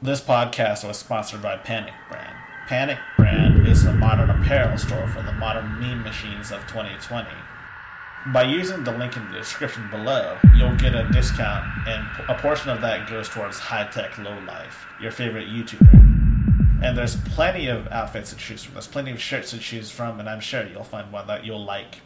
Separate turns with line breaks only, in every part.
This podcast was sponsored by Panic Brand. Panic Brand is the modern apparel store for the modern meme machines of 2020. By using the link in the description below, you'll get a discount, and a portion of that goes towards High Tech Low Life, your favorite YouTuber. And there's plenty of outfits to choose from. There's plenty of shirts to choose from, and I'm sure you'll find one that you'll like.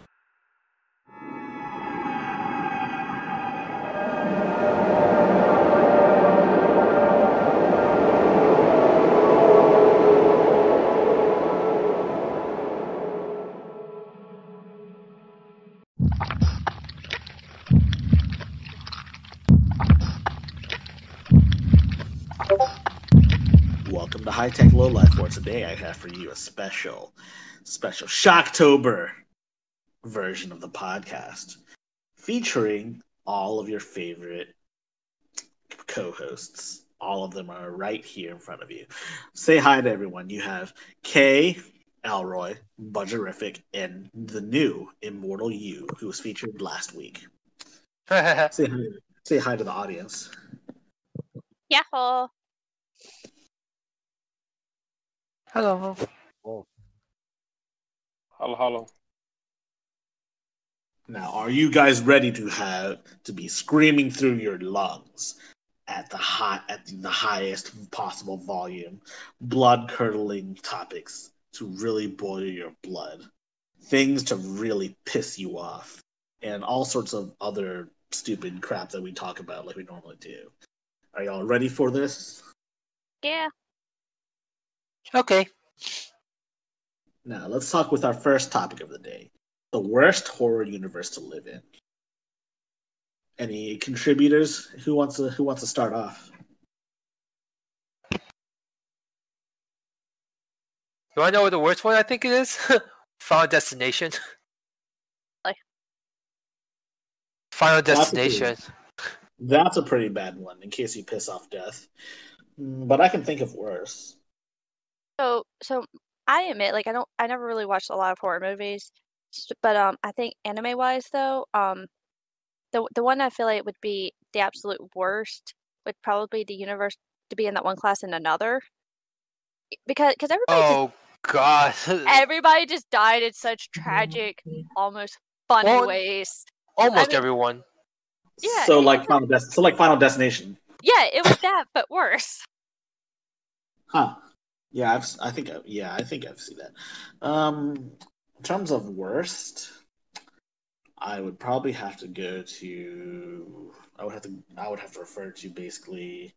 High Tech Low Life. For today, I have for you a special, special Shocktober version of the podcast, featuring all of your favorite co-hosts. All of them are right here in front of you. Say hi to everyone. You have Kay, Elroy, Budgerific, and the new Immortal You, who was featured last week. Say hi, say hi to the audience.
Yahoo!
Hello.
Hello, hello.
Now, are you guys ready to have to be screaming through your lungs at the high at the highest possible volume, blood curdling topics to really boil your blood, things to really piss you off, and all sorts of other stupid crap that we talk about like we normally do. Are y'all ready for this?
Yeah.
Okay.
Now, let's talk with our first topic of the day the worst horror universe to live in. Any contributors? Who wants to who wants to start off?
Do I know what the worst one I think it is? Final Destination.
Like-
Final
That's a good
Destination.
That's a pretty bad one in case you piss off death. Mm, But I can think of worse.
So, so I admit, like, I don't, I never really watched a lot of horror movies, s- but um, I think anime wise though, um, the the one I feel like would be the absolute worst would probably be the universe to be in that one class in another, because because everybody just,
Oh god.
everybody just died in such tragic, almost funny
Well,
ways.
Almost
mean-
everyone.
Yeah,
so
it
like
was-
Final Des- so like Final Destination.
Yeah, it was that, but worse.
Huh. Yeah, I've, I think I, yeah, I think I've seen that. Um, in terms of worst, I would probably have to go to. I would have to. I would have to refer to basically.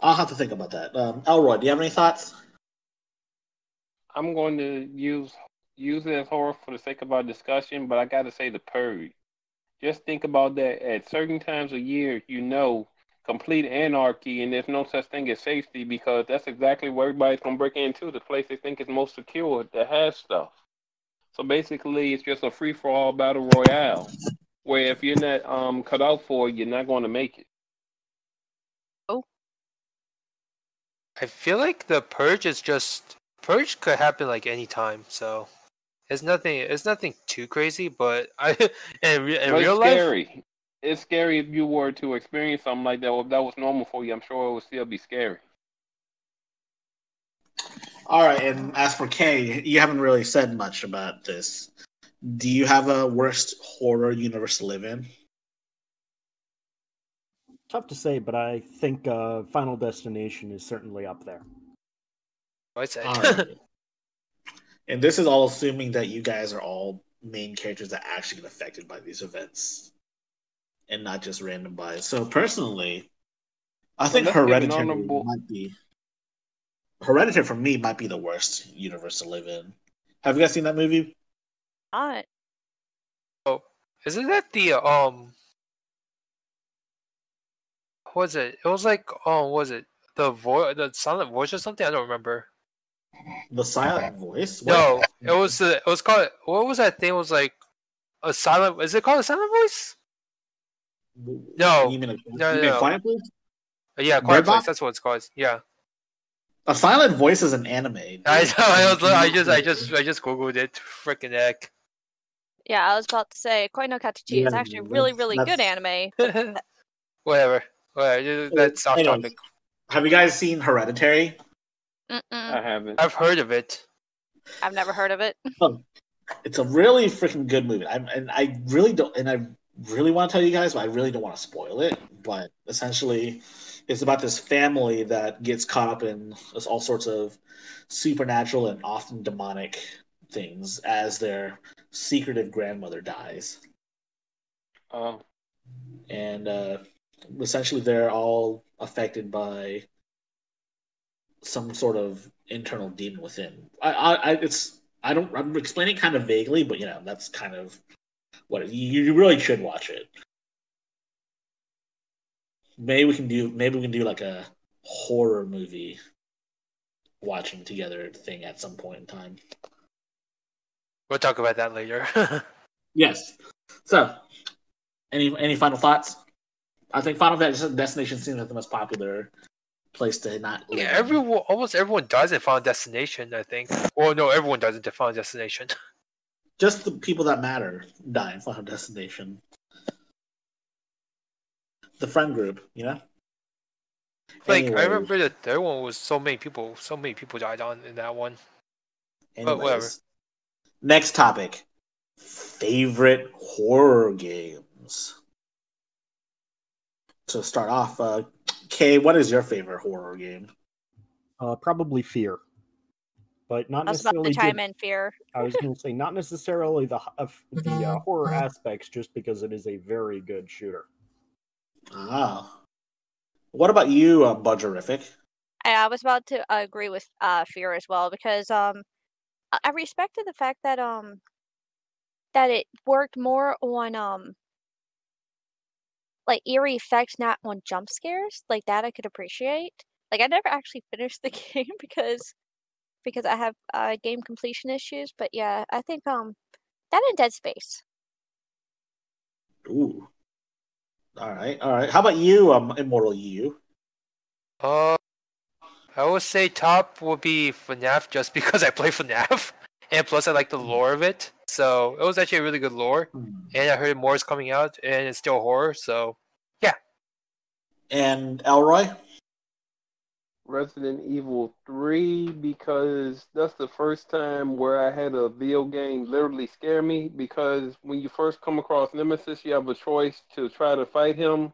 I'll have to think about that. Um, Elroy, do you have any thoughts?
I'm going to use use it as horror for the sake of our discussion, but I got to say the purge. Just think about that. At certain times of year, you know, complete anarchy, and there's no such thing as safety because that's exactly where everybody's gonna break into the place they think is most secure that has stuff. So basically, it's just a free for all battle royale, where if you're not um cut out for it, you're not going to make it.
Oh, I feel like the purge is just purge could happen like any time, so it's nothing it's nothing too crazy, but I in, re- in real
it's
life
scary. It's scary if you were to experience something like that. If that was normal for you, I'm sure it would still be scary.
All right, and as for Kay, you haven't really said much about this. Do you have a worst horror universe to live in?
Tough to say, but I think uh, Final Destination is certainly up there.
I said
All right. and this is all assuming that you guys are all main characters that actually get affected by these events, and not just random buys. So personally, I think
let's give an
Hereditary
honorable-
might be. Hereditary for me might be the worst universe to live in. Have you guys seen that movie?
Not.
Oh, Isn't that the um? What was it? It was like oh, was it the voice, the silent voice or something? I don't remember.
The Silent Voice.
No, it was the it was called what was that thing? It was like a silent. Is it called a silent voice? No.
You mean a,
No,
you
no,
mean
no.
Quiet Place?
Uh, Yeah,
Bird
Quiet Place.
Box?
That's what it's called. Yeah,
A Silent Voice is an anime.
I know. I, was, I just I just I just googled it. Freaking heck.
Yeah, I was about to say Koe no Katachi is actually a really,
that's-
really good anime.
Whatever. Alright, that's off
Anyways.
topic.
Have you guys seen Hereditary?
Mm-mm.
I haven't.
I've heard of it.
I've never heard of it.
It's a really freaking good movie. I'm, and I really don't, and I really want to tell you guys, but I really don't want to spoil it. But essentially, it's about this family that gets caught up in all sorts of supernatural and often demonic things as their secretive grandmother dies.
Oh,
and uh, essentially they're all affected by some sort of internal demon within. I, I, I it's I don't I'm explaining kind of vaguely, but you know that's kind of what you, you really should watch it. Maybe we can do maybe we can do like a horror movie watching together thing at some point in time.
We'll talk about that later.
Yes. So, any any final thoughts? I think Final Des- Destination seems like the most popular place to not live.
yeah, everyone, almost everyone does in Final Destination. I think. Well, no, everyone does it in Final Destination.
Just the people that matter die in Final Destination. The friend group, you know.
like
Anyways-
I remember that third one was so many people, so many people died on in that one. but whatever.
Anyways, next topic: favorite horror games. To start off, uh, Kay, what is your favorite horror game?
Uh, probably F.E.A.R., but not
I was about
necessarily.
to chime
ju-
in fear.
I was going to say not necessarily the h- of the uh, horror aspects, just because it is a very good shooter.
Ah, what about you, uh, Budgerific?
I, I was about to uh, agree with uh, F.E.A.R. as well because um, I- I respected the fact that um, that it worked more on um, like eerie effects, not on jump scares. Like that, I could appreciate. Like I never actually finished the game because because I have uh, game completion issues. But yeah, I think um, that in Dead Space.
Ooh. All right, all right. How about you, um, Immortal You?
Uh, I would say top would be FNAF just because I play FNAF, and plus I like the lore of it. So it was actually a really good lore, and I heard more is coming out, and it's still horror. So yeah.
And Elroy?
Resident Evil 3 because that's the first time where I had a video game literally scare me because when you first come across Nemesis, you have a choice to try to fight him,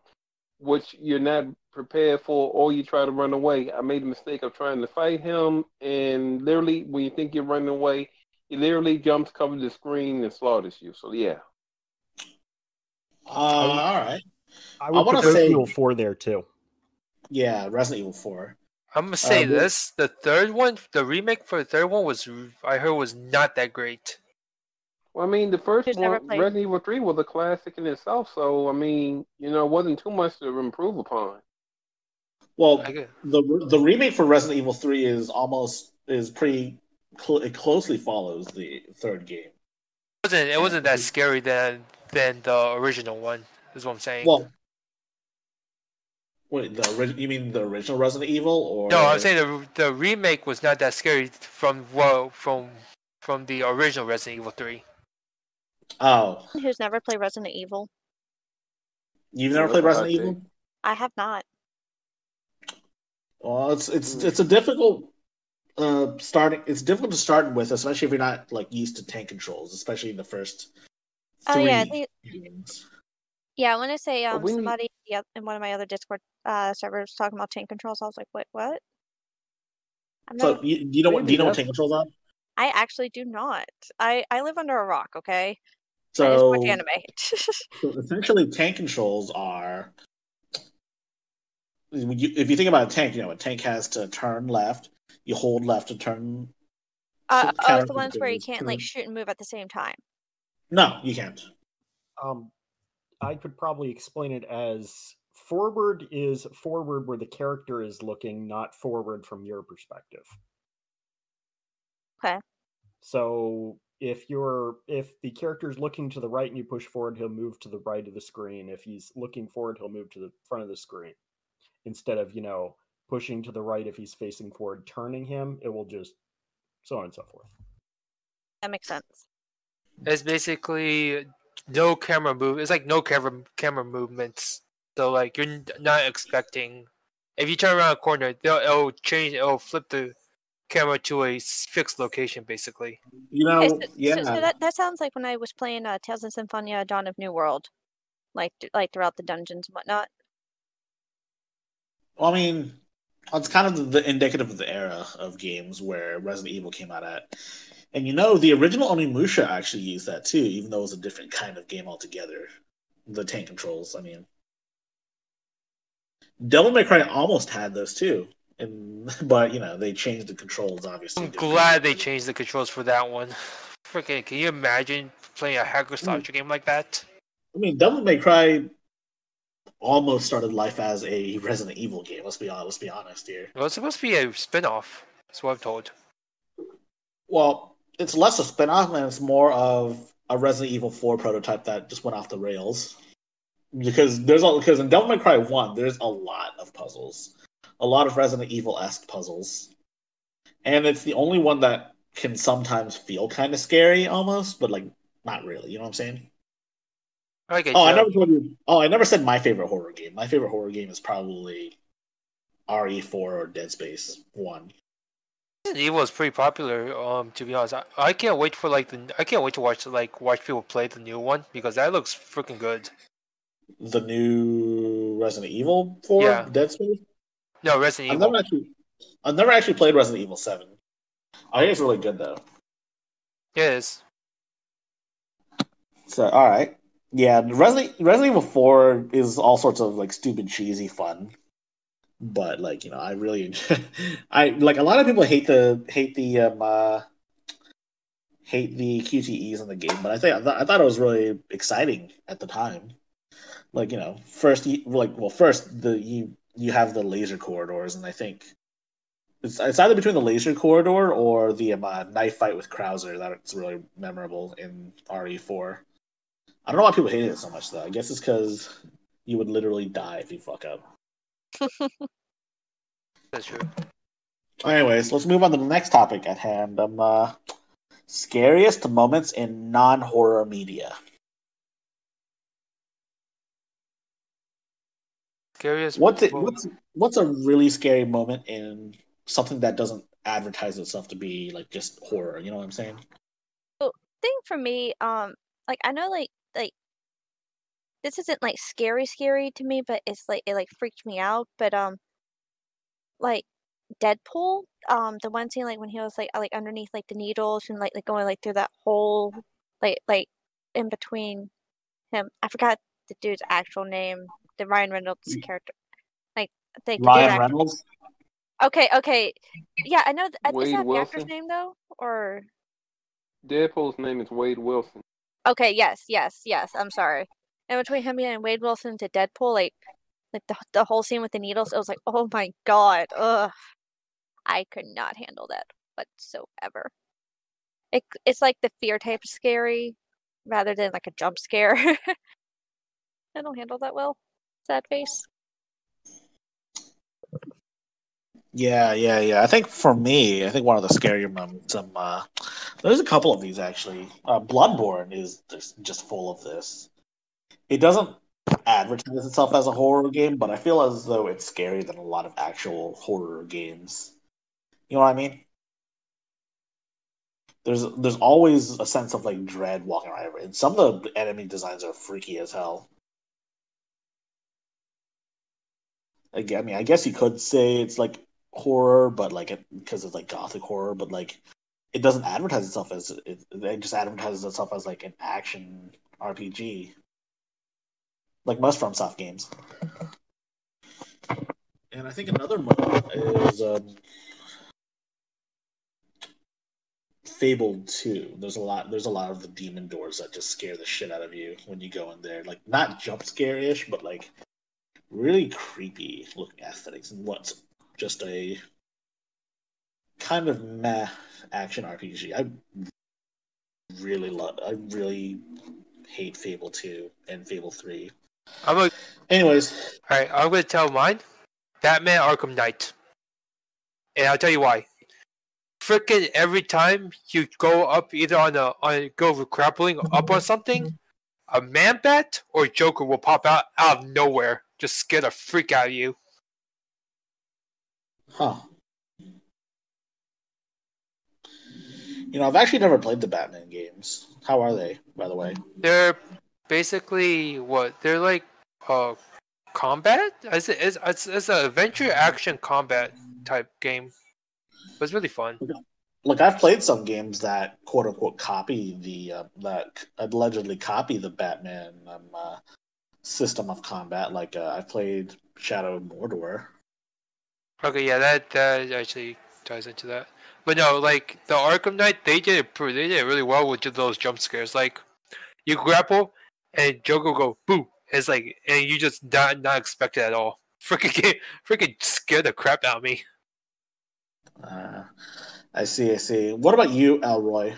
which you're not prepared for, or you try to run away. I made the mistake of trying to fight him, and literally, when you think you're running away, he literally jumps, covers the screen, and slaughters you. So, yeah.
Uh, all right.
I would
wanna
put Resident
say-
Evil 4 there too.
Yeah, Resident Evil 4.
I'm gonna say
Uh,
this: the third one, the remake for the third one was I heard was not that great.
Well, I mean, the first
Just
one. Resident Evil 3, was a classic in itself. So, I mean, you know, it wasn't too much to improve upon.
Well, the the remake for Resident Evil 3 is almost is pretty cl- it closely follows the third game.
It wasn't it wasn't that scary than than the original one. Is what I'm saying.
Well, wait, the ori- you mean the original Resident Evil or
no, I'm saying the the remake was not that scary from well from from the original Resident Evil Three.
Oh,
Who's never played Resident Evil?
you've never played Resident Evil?
I have not.
Well, it's it's it's a difficult uh starting. It's difficult to start with, especially if you're not like used to tank controls, especially in the first
Oh
three
yeah, I think
games.
Yeah, I want to say um
we
somebody yeah, in one of my other Discord uh servers was talking about tank controls. I was like, wait, what? I'm
So
not,
you, you know what? Do you know what tank controls are?
I actually do not. I I live under a rock. Okay, I just
So,
anime.
so essentially, tank controls are. you- If you think about a tank, you know a tank has to turn left. You hold left to turn.
uh, oh, it's the ones where you can't like shoot and move at the same time.
No, you can't.
Um, I could probably explain it as forward is forward where the character is looking, not forward from your perspective.
Okay.
So if you're if the character is looking to the right and you push forward, he'll move to the right of the screen. If he's looking forward, he'll move to the front of the screen. Instead of, you know, pushing to the right if he's facing forward, turning him, it will just so on and so forth.
That makes sense.
It's basically no camera move. It's like no camera camera movements So like you're not expecting if you turn around a corner, they'll it'll change. It'll flip the camera to a fixed location, basically.
You know,
Okay, so, so-
yeah.
so, that that sounds like when I was playing uh, Tales of Symphonia: Dawn of New World, like like throughout the dungeons and whatnot.
Well, I mean, it's kind of the indicative of the era of games where Resident Evil came out at. And you know, the original Onimusha actually used that too, even though it was a different kind of game altogether. The tank controls, I mean. Devil May Cry almost had those too. And but you know, they changed the controls obviously.
I'm glad they changed the controls for that one. Freaking, can you imagine playing a hacker hmm. slash game like that?
I mean, Devil May Cry almost started life as a Resident Evil game. Let's be honest. Let's be honest here.
Well, it's supposed to be a spin-off. That's what I'm told.
Well, it's less a spin-off and it's more of a Resident Evil 4 prototype that just went off the rails. Because there's all because in Devil May Cry 1, there's a lot of puzzles. A lot of Resident Evil-esque puzzles. And it's the only one that can sometimes feel kind of scary almost, but like not really, you know what I'm saying?
Get
Oh, I never told you. Oh, I never said my favorite horror game. My favorite horror game is probably RE4 or Dead Space 1.
Resident Evil is pretty popular. Um, to be honest, I, I can't wait for like the I can't wait to watch like watch people play the new one because that looks freaking good.
The new Resident Evil 4
Yeah.
Dead Space?
No, Resident
I've
Evil.
never actually, I've never actually played Resident Evil Seven. I think it's really good though.
It is.
So, all right, yeah, Resident Resident Evil Four is all sorts of like stupid, cheesy fun, but like you know, I really, enjoy, I like a lot of people hate the hate the um uh, hate the QTEs in the game, but I think I, th- I thought it was really exciting at the time. Like you know, first you, like well, first the you you have the laser corridors, and I think it's, it's either between the laser corridor or the um, uh, knife fight with Krauser that's really memorable in RE4. I don't know why people hated it so much though. I guess it's because you would literally die if you fuck up.
That's true.
Anyways, let's move on to the next topic at hand. Um, uh, scariest moments in non-horror media.
Scariest.
What's it? What's what's a really scary moment in something that doesn't advertise itself to be like just horror? You know what I'm saying?
The thing for me, um, like I know, like like this isn't like scary, scary to me, but it's like it like freaked me out. But um, like Deadpool, um, the one scene like when he was like like underneath like the needles and like like going like through that hole, like like in between him. I forgot the dude's actual name, the Ryan Reynolds mm. character. Like I the
Ryan
act-
Reynolds.
Okay, okay, yeah, I know. Th- uh, is
Wade
that the actor's name though, or?
Deadpool's name is Wade Wilson.
Okay, yes, yes, yes. I'm sorry. And between him and Wade Wilson to Deadpool, like, like the the whole scene with the needles, it was like, oh my god, ugh, I could not handle that whatsoever. It it's like the fear type of scary, rather than like a jump scare. I don't handle that well. Sad face.
Yeah, yeah, yeah. I think for me, I think one of the scarier moments. Um, uh, there's a couple of these actually. Uh, Bloodborne is just, full of this. It doesn't advertise itself as a horror game, but I feel as though it's scarier than a lot of actual horror games. You know what I mean? There's there's always a sense of like dread walking around, and some of the enemy designs are freaky as hell. I mean, I guess you could say it's like horror, but like it because it's like gothic horror, but like it doesn't advertise itself as it, it just advertises itself as like an action RPG, like most FromSoft games. And I think another moment is um, Fable Two. There's a lot. There's a lot of the demon doors that just scare the shit out of you when you go in there. Like not jump scare ish, but like really creepy looking aesthetics and what's just a kind of meh action RPG. I really love. I really hate Fable Two and Fable Three.
I'm a,
Anyways,
all right. I'm gonna tell mine. Batman Arkham Knight, and I'll tell you why. Frickin' every time you go up either on a on go grappling up on something, a man bat or Joker will pop out out of nowhere just scare the freak out of you.
Huh. You know, I've actually never played the Batman games. How are they, by the way?
They're basically what? They're like uh combat? It's it's it's, it's an adventure action combat type game. But it's really fun.
Look, I've played some games that quote unquote copy the uh, that allegedly copy the Batman um, uh, system of combat. Like uh, I've played Shadow of Mordor.
Okay, yeah, that that actually ties into that. But no, like the Arkham Knight, they did it. They did it really well with just those jump scares. Like you grapple and Joker will go boo. It's like and you just not not expect it at all. Freaking freaking scared the crap out of me.
Uh, I see. I see. What about you, Elroy?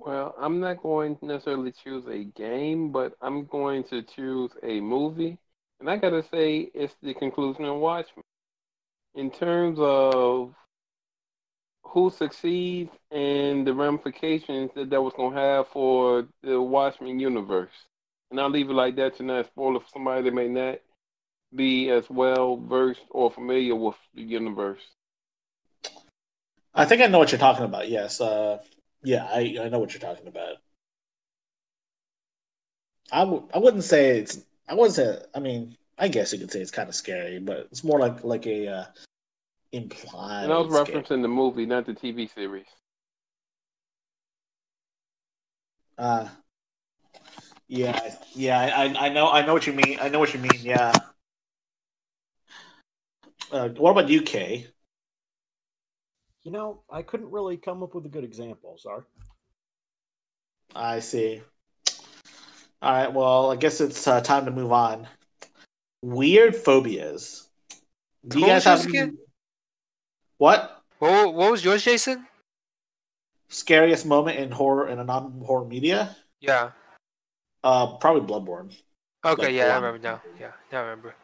Well, I'm not going to necessarily choose a game, but I'm going to choose a movie. And I gotta say, it's the conclusion of Watchmen. In terms of who succeeds and the ramifications that that was going to have for the Watchmen universe. And I'll leave it like that to not spoil it for somebody that may not be as well versed or familiar with the universe.
I think I know what you're talking about. Yes. Uh, yeah, I, I know what you're talking about. I w- I wouldn't say it's. I wouldn't say. I mean, I guess you could say it's kind of scary, but it's more like like a uh, implied.
And I was
scare.
referencing the movie, not the TV series.
Uh, yeah, yeah. I I know I know what you mean. I know what you mean. Yeah. Uh, what about Kay?
You know, I couldn't really come up with a good example, sorry.
I see. All right. Well, I guess it's uh, time to move on. Weird phobias. Do you
What
guys
was
have
yours
any- what
What what was yours, Jason?
scariest moment in horror in a non-horror media?
Yeah.
Uh, probably Bloodborne.
Okay,
Like
yeah, I remember now. Yeah, now I remember.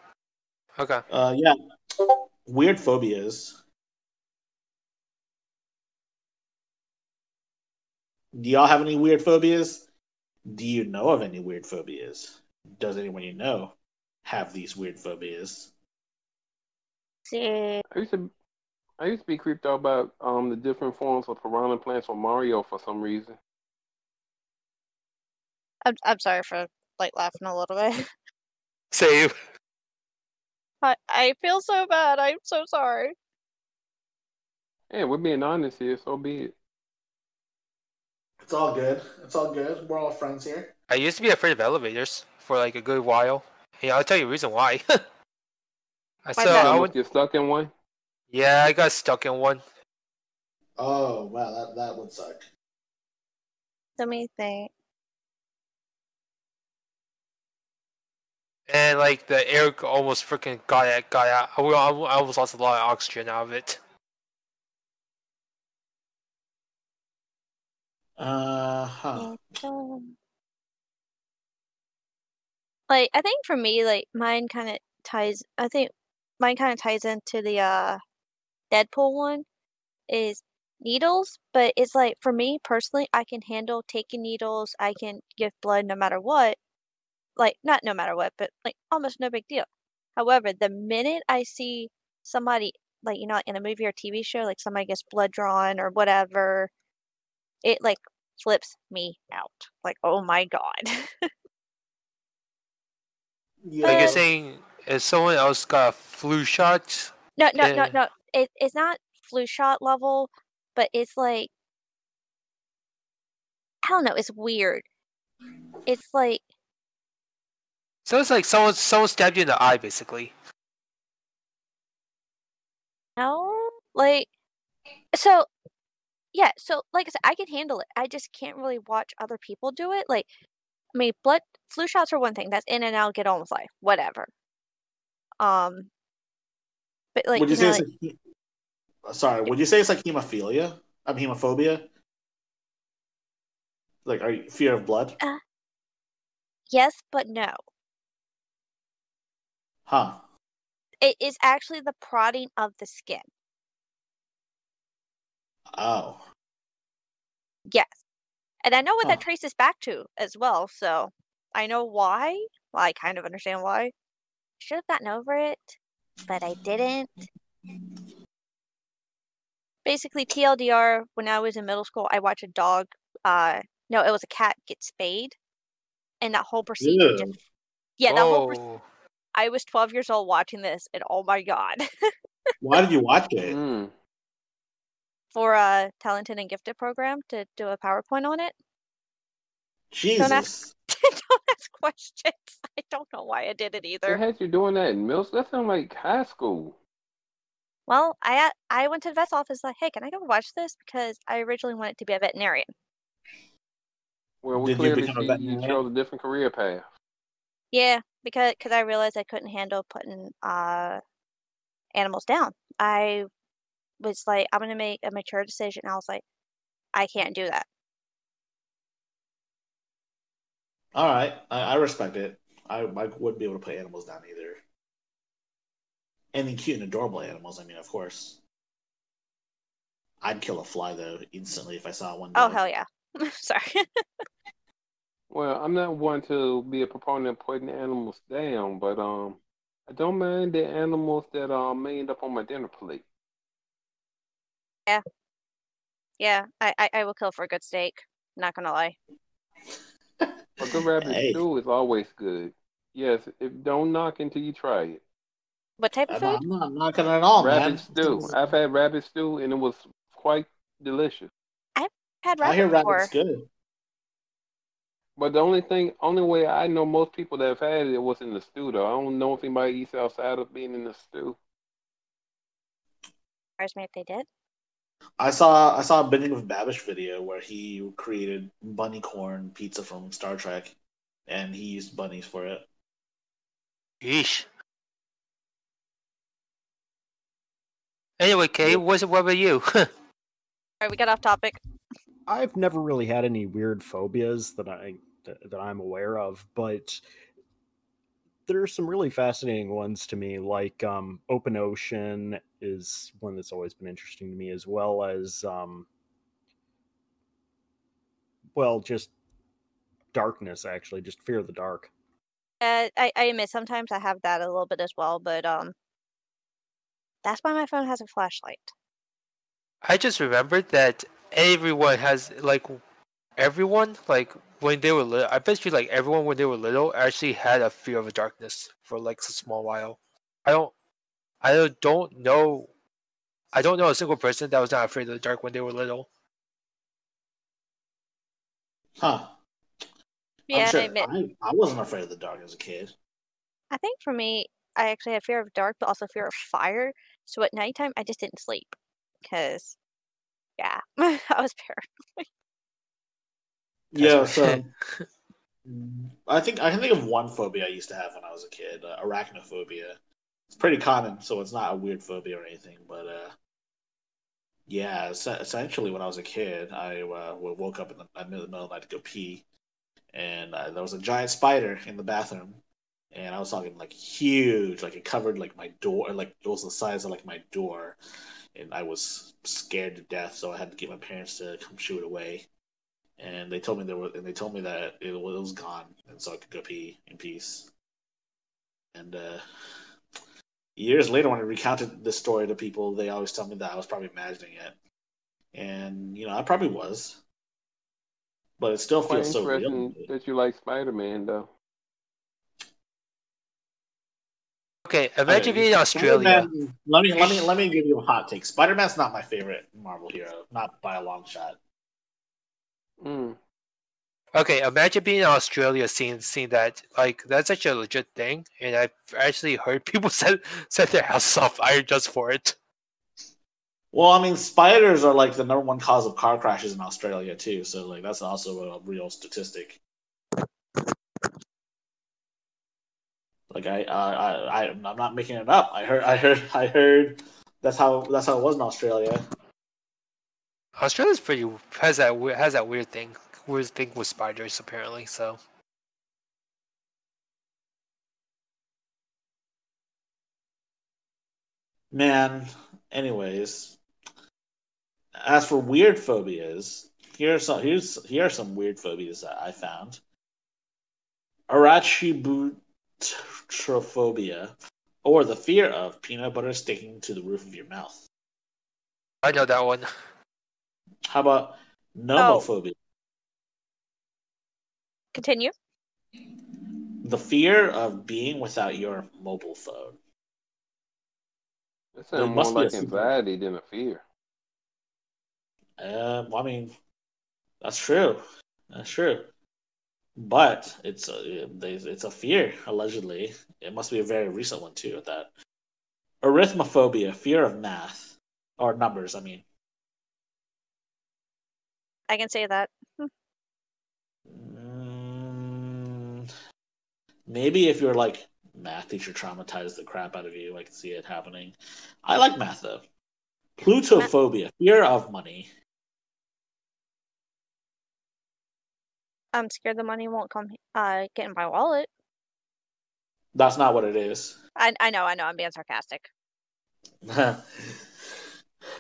Okay.
Uh, yeah. Weird phobias. Do y'all have any weird phobias? Do you know of any weird phobias? Does anyone you know have these weird phobias?
See,
I used to, I used to be creeped out about um the different forms of piranha plants on Mario for some reason.
I'm I'm sorry for like laughing a little bit.
Save.
I I feel so bad. I'm so sorry.
Hey, we're being honest here, so be it.
It's all good. It's all good. We're all friends here.
I used to be afraid of elevators for like a good while. Yeah, I'll tell you the reason why. I
Why
so
not?
I
Almost
would,
get stuck in one.
yeah, I got stuck in one.
Oh wow, that that would suck.
Let me think.
and like the air almost freaking got out, got out. I, I I almost lost a lot of oxygen out of it.
Uh huh.
Um, Like I think for me, like mine kind of ties. I think mine kind of ties into the uh Deadpool one is needles, but it's like for me personally, I can handle taking needles. I can give blood no matter what. Like not no matter what, but like almost no big deal. However, the minute I see somebody like you know in a movie or TV show, like somebody gets blood drawn or whatever, it like flips me out. Like oh my god.
Yeah.
Like you're saying, if someone else got flu shots.
No, no, no, no. It, it's not flu shot level, but it's like I don't know. It's weird. It's like
so it's like someone someone stabbed you in the eye, basically.
no, like so. Yeah, so like I said, I can handle it. I just can't really watch other people do it. Like, I mean, blood flu shots are one thing. That's in and out, get on with life, whatever. Um, but like
would you
you
say
know,
it's
like,
like, sorry? Would you say it's like hemophilia? I mean, hemophobia. Like, are you fear of blood?
Uh, yes, but no.
Huh?
It is actually the prodding of the skin.
Oh,
Yes. And I know what that traces back to as well, so I know why. Well, I kind of understand why. Should have gotten over it, but I didn't. Basically, TLDR, when I was in middle school, I watched a dog, uh, no, it was a cat get spayed. And that whole procedure
Ew.
just, yeah, that whole, proc-
Oh,
I was 12 years old watching this, and oh my god.
Why did you watch it?
Mm.
For a talented and gifted program to do a PowerPoint on it.
Jesus.
ask- don't ask questions. I don't know why I did it
They
either.
had you doing that in middle school? That sounds like high school.
Well, I I went to the vet's office like, hey, can I go watch this? Because I originally wanted to be a veterinarian.
Well, we
Did you
clearly
become a
you chose a different career path.
Yeah, because cause I realized I couldn't handle putting uh animals down. I was like, I'm gonna make a mature decision. I was like, I can't do that.
All right, I, I respect it. I, I wouldn't be able to put animals down either. And Any cute and adorable animals, I mean, of course. I'd kill a fly though instantly if I saw one.
Oh
dead.
hell yeah. Sorry.
Well, I'm not one to be a proponent of putting animals down, but um, I don't mind the animals that um may end up on my dinner plate.
Yeah, I, I I will kill for a good steak. Not gonna lie.
A good rabbit
Hey.
stew is always good. Yes, if don't knock until you try it.
What type of
I'm,
food?
I'm not knocking it all,
rabbit
man.
stew. I've had rabbit stew and it was quite delicious.
I've had rabbit.
I hear
rabbit before.
rabbit's good.
But the only thing, only way I know most people that have had it was in the stew. Though I don't know if anybody eats outside of being in the stew.
Surprised me if they did.
I saw I saw a Binging with Babish video where he created bunny corn pizza from Star Trek, and he used bunnies for it.
yeesh. Anyway, Kay, what's what about you?
Alright, we got off topic.
I've never really had any weird phobias that I that, that I'm aware of, but there are some really fascinating ones to me. Like um, open ocean is one that's always been interesting to me, as well as um, well, just darkness. Actually, just fear of the dark.
Uh, I, I admit sometimes I have that a little bit as well, but um, that's why my phone has a flashlight.
I just remembered that everyone has like everyone like when they were little. I bet you like everyone when they were little actually had a fear of the darkness for like a small while. I don't, I don't- don't know. I don't know a single person that was not afraid of the dark when they were little.
Huh.
Yeah,
I'm sure
I admit.
I, I wasn't afraid of the dark as a kid.
I think for me, I actually had fear of dark, but also fear of fire. So at nighttime, I just didn't sleep because, yeah, I was paranoid.
Yeah, so I think I can think of one phobia I used to have when I was a kid, uh, arachnophobia. It's pretty common, so it's not a weird phobia or anything. But uh, yeah, es- essentially, when I was a kid, I uh, woke up in the, in the middle of the night to go pee, and uh, there was a giant spider in the bathroom, and I was talking like huge, like it covered like my door, like it was the size of like my door, and I was scared to death, so I had to get my parents to come shoo it away and they told me there were, and they told me that it was gone, and so I could go pee in peace. And uh, years later, when I recounted this story to people, they always tell me that I was probably imagining it, and you know, I probably was, but it still feels so real.
interesting that you like Spider Man though.
Okay, imagine
Okay,
being in Australia.
Let me let me let me give you a hot take. Spider Man's not my favorite Marvel hero, not by a long shot.
Mm.
Okay, imagine being in Australia, seeing seeing that like that's such a legit thing, and I've actually heard people set set their houses on fire just for it.
Well, I mean, spiders are like the number one cause of car crashes in Australia too. So like that's also a real statistic. Like I, I, I, I- I'm not making it up. I heard, I heard, I heard. That's how that's how it was in Australia.
Australia's pretty has that has that weird thing weird thing with spiders apparently. So
Man, anyways, as for weird phobias, here are some here's here are some weird phobias that I found. arachibutrophobia, or the fear of peanut butter sticking to the roof of your mouth.
I know that one.
How about oh. nomophobia?
Continue.
The fear of being without your mobile phone.
That
There
sounds more
must be a
like
super-
anxiety than a fear.
Um, I mean, that's true. That's true. But it's a, it's a fear, allegedly. It must be a very recent one, too, at that. Arithmophobia, fear of math. Or numbers, I mean.
I can say that.
Maybe if you're like math teacher traumatized the crap out of you, I can see it happening. I like math though. Plutophobia, fear of money.
I'm scared the money won't come uh get in my wallet.
That's not what it is.
I I know, I know, I'm being sarcastic.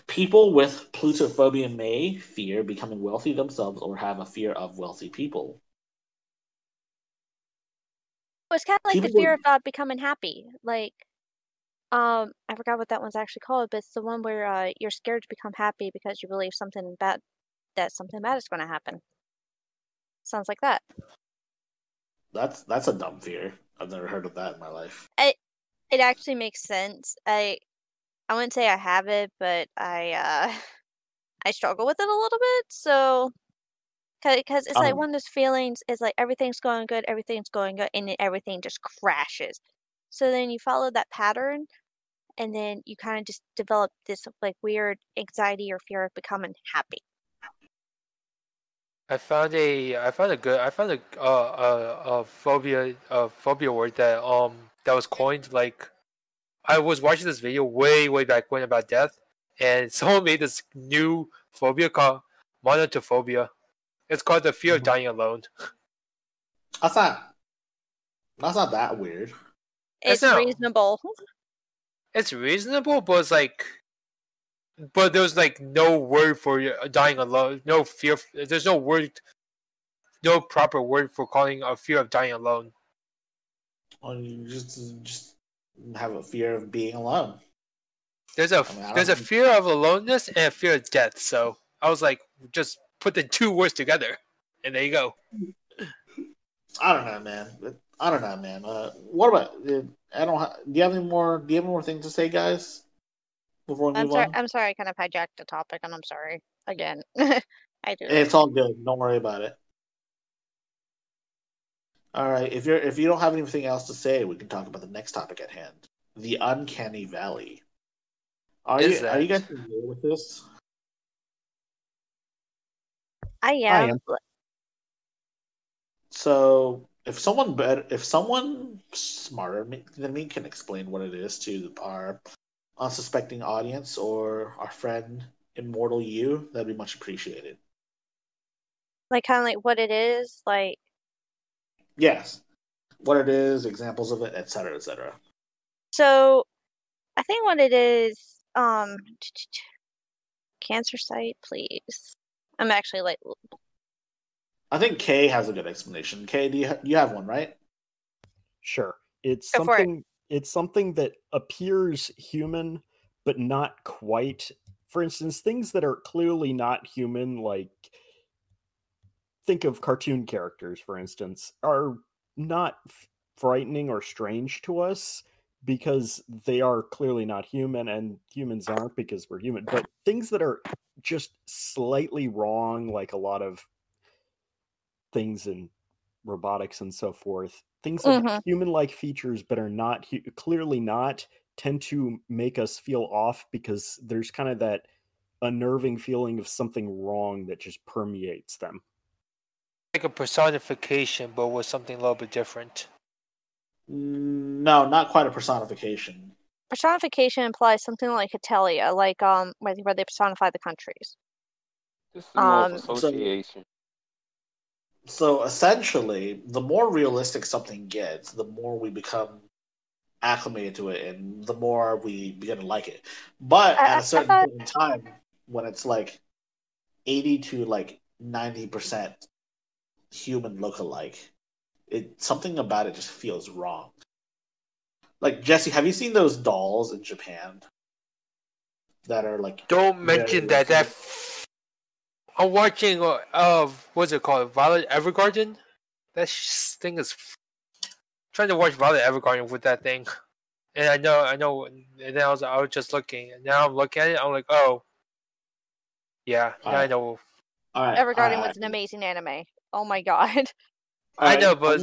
people with plutophobia may fear becoming wealthy themselves or have a fear of wealthy people.
It's kind of like the fear of becoming happy. Like, um, I forgot what that one's actually called, but it's the one where uh, you're scared to become happy because you believe something bad, that something bad is going to happen. Sounds like that.
That's that's a dumb fear. I've never heard of that in my life.
It it actually makes sense. I, I wouldn't say I have it, but I, uh, I struggle with it a little bit. So, because it's like
Um,
one of those feelings is like everything's going good, everything's going good, and then everything just crashes. So then you follow that pattern, and then you kind of just develop this like weird anxiety or fear of becoming happy.
I found a I found a good I found a uh, a, a phobia a phobia word that um that was coined like I was watching this video way way back when about death and someone made this new phobia called monotophobia. It's called the fear of
Mhm.
dying alone.
That's not that's not that weird.
It's
It's
not-
reasonable.
It's reasonable, but it's like but there's like no word for dying alone. No fear. There's no word. No proper word for calling a fear of dying alone.
Or you just just have a fear of being alone.
There's a
I mean, I
there's a fear of aloneness and a fear of death. So I was like, just put the two words together, and there you go.
I don't know, man. I don't know, man. Uh, what about? uh, I don't. Ha- do you have any more? Do you have any more things to say, guys? Before we
I'm
move
sorry.
on,
I'm sorry. I kind of hijacked the topic, and I'm sorry again. I do.
it's all good. Don't worry about it. All right. If you're if you don't have anything else to say, we can talk about the next topic at hand: the uncanny valley. Are
Is
you are you guys familiar with this?
I am.
am.
So, if someone better, if someone smarter than me can explain what it is to our unsuspecting audience or our friend Immortal You, that'd be much appreciated.
Like kind of like what it is. Like
Yes, what it is, examples of it, etc., etc.
so, I think what it is. Um, cancer site, please. I'm actually like
I think Kay has a good explanation. Kay, do you ha- you have one, right?
Sure. It's
Go for it.
something it's something that appears human but not quite. For instance, things that are clearly not human like think of cartoon characters for instance are not f- frightening or strange to us because they are clearly not human and humans aren't because we're human but things that are just slightly wrong like a lot of things in robotics and so forth things that have mm-hmm. human-like features but are not clearly not tend to make us feel off because there's kind of that unnerving feeling of something wrong that just permeates them
Like a personification, but with something a little bit different.
No, not quite a personification.
Personification implies something like Hetalia, like um where where they personify the countries.
This
Um,
of
So-
association.
So essentially, the more realistic something gets, the more we become acclimated to it, and the more we begin to like it. But
I- I-
at a certain
thought-
point in time, when it's like eighty to like ninety percent human lookalike, it something about it just feels wrong. Like Jesse, have you seen those dolls in Japan that are like?
Don't mention
very-
that. That I'm watching. Uh, of what's it called? Violet Evergarden. That sh- thing is trying to watch Violet Evergarden with that thing, and I know, I know. And then I was, I was just looking, and now I'm looking at it. I'm like, oh, yeah, now I know.
All right,
Evergarden
all right.
was an amazing anime. Oh my god.
All
I
right,
know,
I'm
but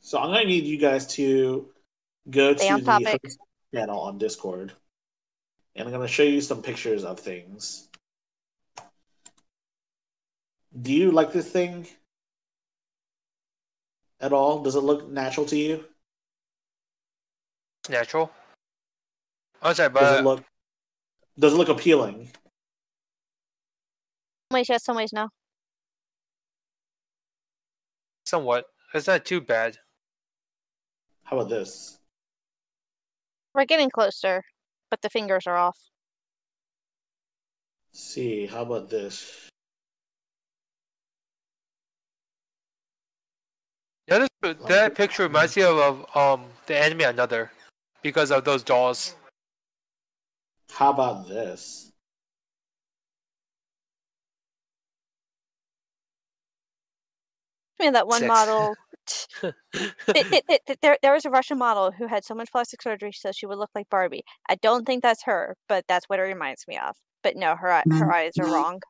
so I'm gonna need you guys to go
Stay
to
on
the
topic.
channel on Discord, and I'm gonna show you some pictures of things. Do you like this thing at all? Does it look natural to you?
it's natural. I'm sorry,
Does it look does it look appealing?
Some ways yes, some ways no.
somewhat. It's not too bad.
How about this?
We're getting closer, but the fingers are off.
see, how about this?
Yeah, this, that picture reminds me of, of um the anime Another, because of those dolls.
How about this?
I mean, that one
Six.
model. it, it, it, it- there, there was a Russian model who had so much plastic surgery so she would look like Barbie. I don't think that's her, but that's what it reminds me of. But no, her her mm-hmm. eyes are wrong.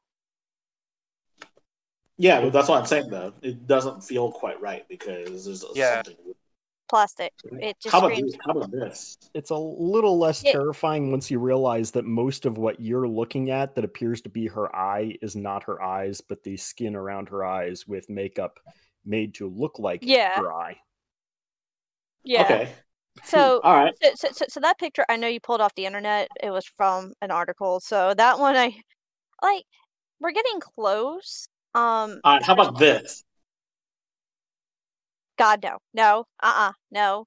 Yeah, but that's what I'm saying though. It doesn't feel quite right because there's
Yeah.
something.
Plastic. It just
How about
screams.
How about this?
It's a little less
Yeah.
terrifying once you realize that most of what you're looking at that appears to be her eye is not her eyes, but the skin around her eyes with makeup made to look like
Yeah.
her eye.
Yeah.
Okay.
So,
All right.
so, so, so, so that picture I know you pulled off the internet. It was from an article. So that one I like. We're getting close. Um.
All right. How about this?
God no, no, uh, uh no.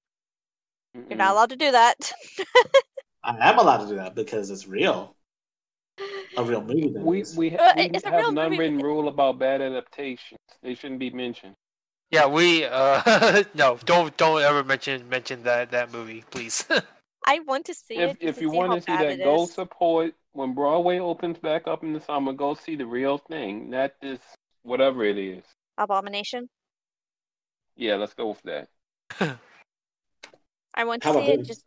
You're not allowed to do that.
I am allowed to do that because it's real. A real movie. that
We
is.
we,
Uh,
we
it's a
have
real
an
movie
unwritten rule about bad adaptations. They shouldn't be mentioned.
Yeah, we uh no, don't don't ever mention mention that that movie, please.
I want to see
If
it.
if you want to see that,
it
go
is.
support when Broadway opens back up in the summer. Go see the real thing, not this whatever it is.
Abomination.
Yeah, let's go with that.
I want to
How
see it.
this?
Just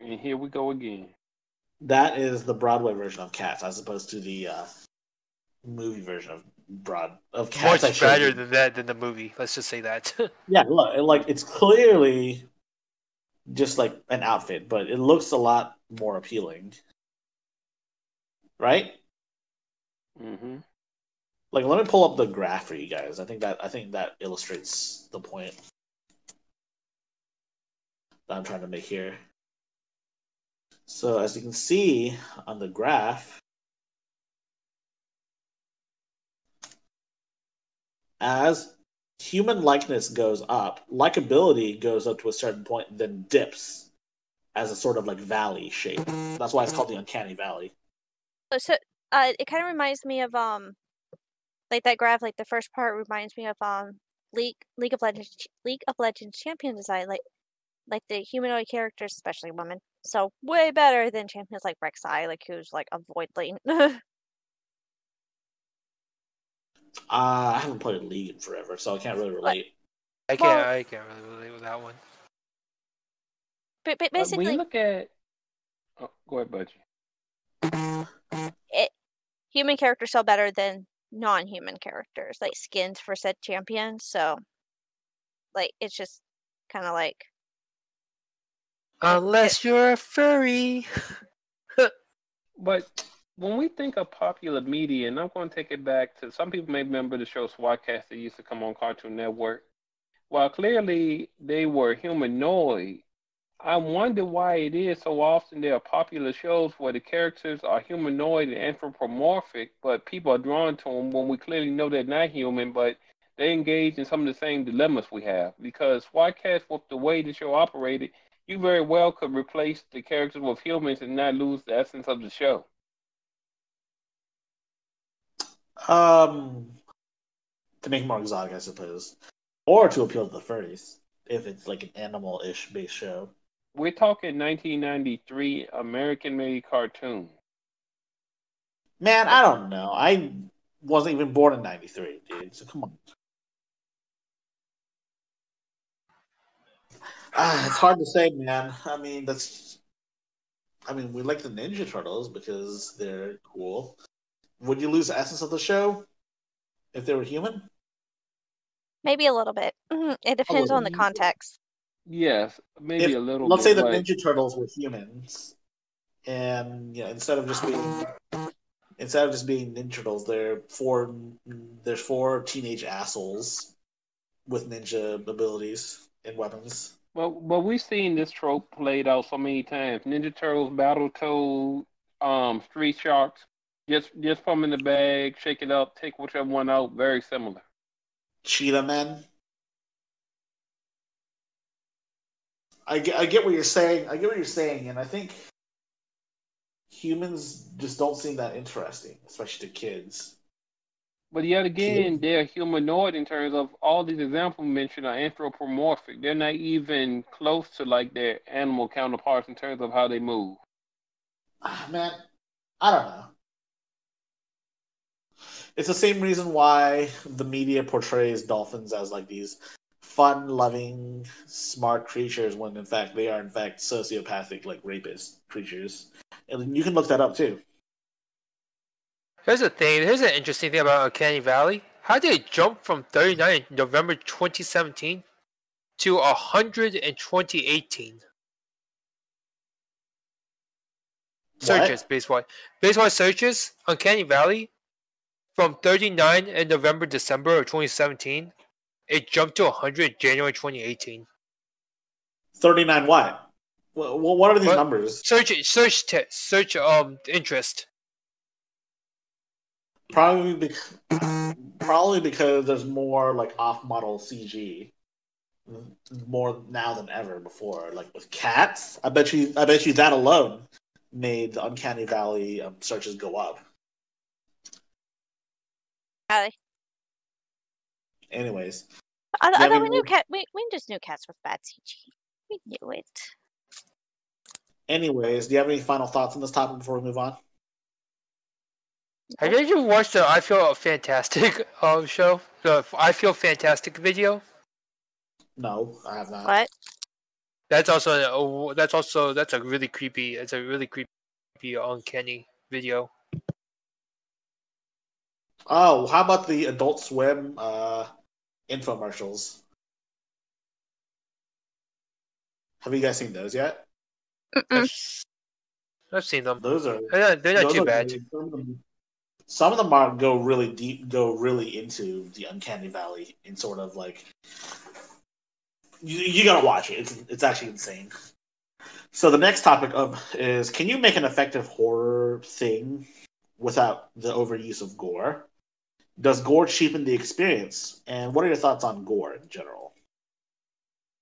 And here we go again.
That is the Broadway version of Cats, as opposed to the uh, movie version of Broad of Cats.
Much better than that than the movie. Let's just say that.
Yeah, look, like it's clearly just like an outfit, but it looks a lot more appealing, right?
Mm-hmm.
Like, let me pull up the graph for you guys. I think that I think that illustrates the point that I'm trying to make here. So, as you can see on the graph, as human likeness goes up, likability goes up to a certain point, then dips as a sort of like valley shape. That's why it's called the uncanny valley.
uh, so uh, it kind of reminds me of um, like that graph. Like the first part reminds me of um, League League of Legends League of Legends champion design. Like like the humanoid characters, especially women. So way better than champions like Rek'Sai, like who's like a void lane.
Uh, I haven't played League in forever, so I can't really relate.
I can't
Well-
I can't really relate with that one.
but, but
Uh, when
basically,
you look at, oh, go ahead, Budgie.
it, human characters sell better than non-human characters, like skins for said champions. So, like, it's just kind of like
Unless you're a furry.
But when we think of popular media, and I'm going to take it back to some people may remember the show SWAT Kats that used to come on Cartoon Network. While clearly they were humanoid, I wonder why it is so often there are popular shows where the characters are humanoid and anthropomorphic, but people are drawn to them when we clearly know they're not human, but they engage in some of the same dilemmas we have. Because SWAT Kats, with the way the show operated, you very well could replace the characters with humans and not lose the essence of the show.
Um, to make more exotic, I suppose, or to appeal to the furries if it's like an animal-ish based show.
We're talking 1993 American-made cartoon.
Man, I don't know. I wasn't even born in '93, dude. So come on. Ah, it's hard to say, man. I mean, that's. I mean, we like the Ninja Turtles because they're cool. Would you lose the essence of the show if they were human?
Maybe a little bit. It depends on the context.
Yes, maybe
If-
a little.
Let's
bit,
say the
but
Ninja Turtles were humans, and you know, instead of just being instead of just being Ninja Turtles, they're four. There's four teenage assholes with ninja abilities and weapons.
Well, but we've seen this trope played out so many times. Ninja Turtles, Battletoad, um, Street Sharks. Just just put them in the bag, shake it up, take whichever one out. Very similar.
Cheetah Men. I get, I get what you're saying. I get what you're saying, and I think humans just don't seem that interesting, especially to kids.
But yet again, they're humanoid in terms of all these examples mentioned are anthropomorphic. They're not even close to like their animal counterparts in terms of how they move.
Ah, man, I don't know. It's the same reason why the media portrays dolphins as like these fun-loving, smart creatures when in fact they are in fact sociopathic, like rapist creatures. And you can look that up too.
Here's the thing. Here's an interesting thing about Uncanny Valley. How did it jump from 39 in November 2017 to 100 in 2018? Searches, basewise. Basewise searches, Uncanny Valley, from 39 in November, December of 2017, it jumped to 100 January 2018.
Thirty-nine. What? What? What are these
What?
numbers?
Search, search, te- search, um, interest.
Probably because probably because there's more like off-model CG more now than ever before. Like with cats, I bet you, I bet you that alone made the Uncanny Valley um, searches go up. Anyways,
I,
Yeah,
know
we
we knew
knew-
cat. We, we just knew cats with bad CG. We knew it.
anyways, do you have any final thoughts on this topic before we move on?
Have you ever watched the I Feel Fantastic um, show? The I Feel Fantastic video?
No, I have not.
What?
That's also a, that's also that's a really creepy. It's a really creepy, uncanny video.
Oh, how about the Adult Swim uh, infomercials? Have you guys seen those yet?
I've, I've seen them.
Those are
They're not, they're not too bad.
really- Some of, them, are go really deep, go really into the uncanny valley, and sort of like you, you gotta watch it. It's it's actually insane. So the next topic of is can you make an effective horror thing without the overuse of gore? Does gore cheapen the experience? And what are your thoughts on gore in general?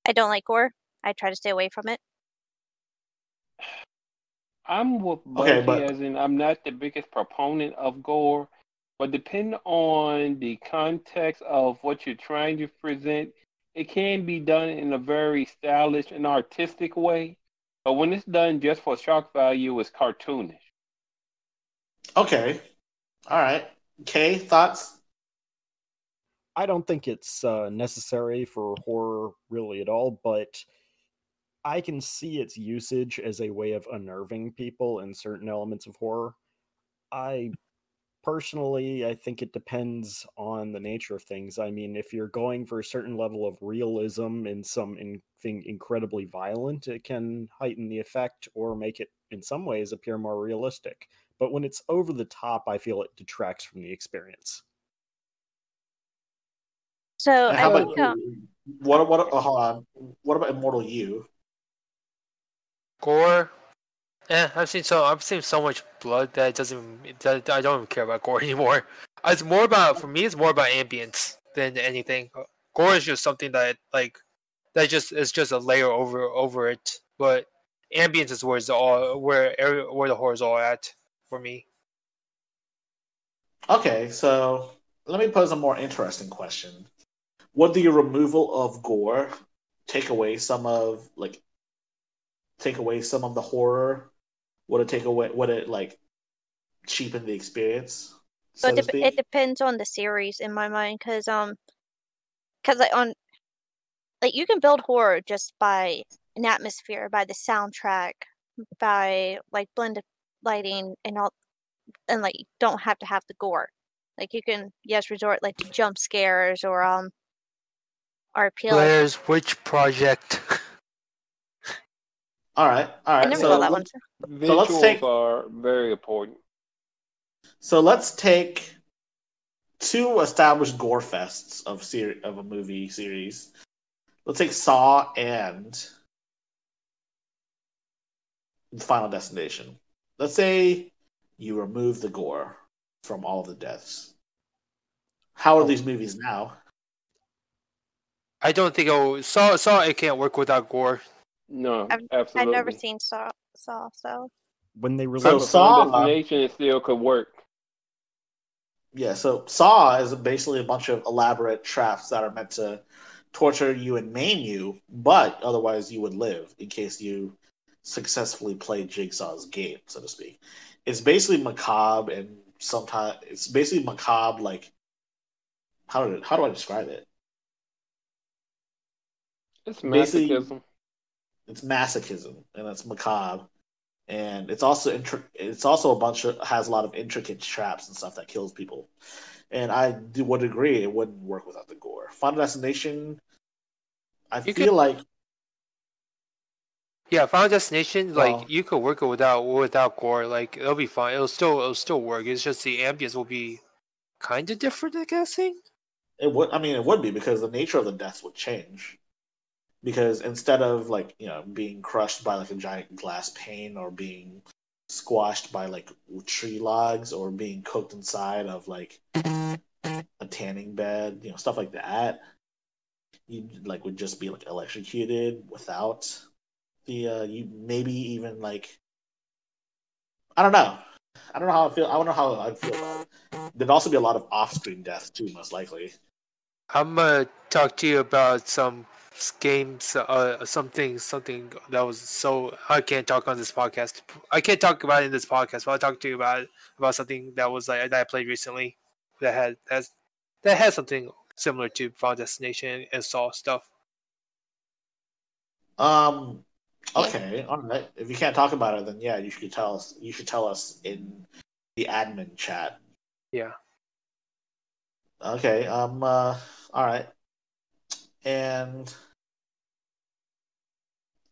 I don't like gore. I try to stay away from it.
I'm with
Okay, but-
as in I'm not the biggest proponent of gore, but depending on the context of what you're trying to present, it can be done in a very stylish and artistic way. But when it's done just for shock value, it's cartoonish.
Okay, all right. Kay, thoughts?
I don't think it's uh, necessary for horror really at all, but I can see its usage as a way of unnerving people in certain elements of horror. I personally, I think it depends on the nature of things. I mean, if you're going for a certain level of realism in something incredibly violent, it can heighten the effect or make it, in some ways, appear more realistic. But when it's over the top, I feel it detracts from the experience.
So
how
I
about
think um,
what? What? Oh, hold on. What about Immortal You?
Gore. Eh, I've seen so I've seen so much blood that it doesn't. It, does- I don't even care about gore anymore. It's more about for me. It's more about ambience than anything. Gore is just something that like that just is just a layer over over it. But ambience is where it's all where where the horror is all at for me.
Okay, so let me pose a more interesting question. Would the removal of gore take away some of like take away some of the horror? Would it take away would it like cheapen the experience? So
But
to
dep it depends on the series in my mind, because um, because like on, like you can build horror just by an atmosphere, by the soundtrack, by like blended lighting and all, and like you don't have to have the gore. Like you can yes resort like to jump scares or um, or appeal. like-
Blair's Witch Project.
all right, all
I
right.
never
So let-
one.
So let's take-
are very important.
So let's take two established gore fests of ser- of a movie series. Let's take Saw and Final Destination. Let's say you remove the gore from all of the deaths. How are oh. these movies now?
I don't think oh Saw Saw it can't work without gore.
No,
I've-
absolutely.
I've never seen Saw, Saw, so
When they
So
released
Final
Saw-
Destination, uh, it still could work.
Yeah, so Saw is basically a bunch of elaborate traps that are meant to torture you and maim you, but otherwise you would live in case you successfully play Jigsaw's game, so to speak. It's basically macabre and sometimes it's basically macabre like how do how do I describe it?
It's
Basically-
masochism.
It's masochism and it's macabre. And it's also intri- it's also a bunch of has a lot of intricate traps and stuff that kills people. And I do, would agree it wouldn't work without the gore. Final Destination, I
You
feel
could-
like
Yeah, Final Destination, oh. like
Well-
you could work it without without gore. Like it'll be fine. It'll still it'll still work. It's just the ambience will be kind of different, I guessing. Eh?
it would. I mean, it would be because the nature of the deaths would change. Because instead of like you know being crushed by like a giant glass pane or being squashed by like tree logs or being cooked inside of like a tanning bed, you know, stuff like that, you like would just be like electrocuted without the uh you maybe even like I don't know. I don't know how I feel. I don't know how I feel about it. There'd also be a lot of off-screen deaths too, most likely.
I'm gonna talk to you about some games, uh, something, something that was so I can't talk on this podcast. I can't talk about it in this podcast, but I'll talk to you about about something that was like that I played recently that had that's that has something similar to Final Destination and Saw stuff.
Um. Okay. All right. If you can't talk about it, then yeah, you should tell us. You should tell us in the admin chat.
Yeah.
Okay. Um. Uh, all right. And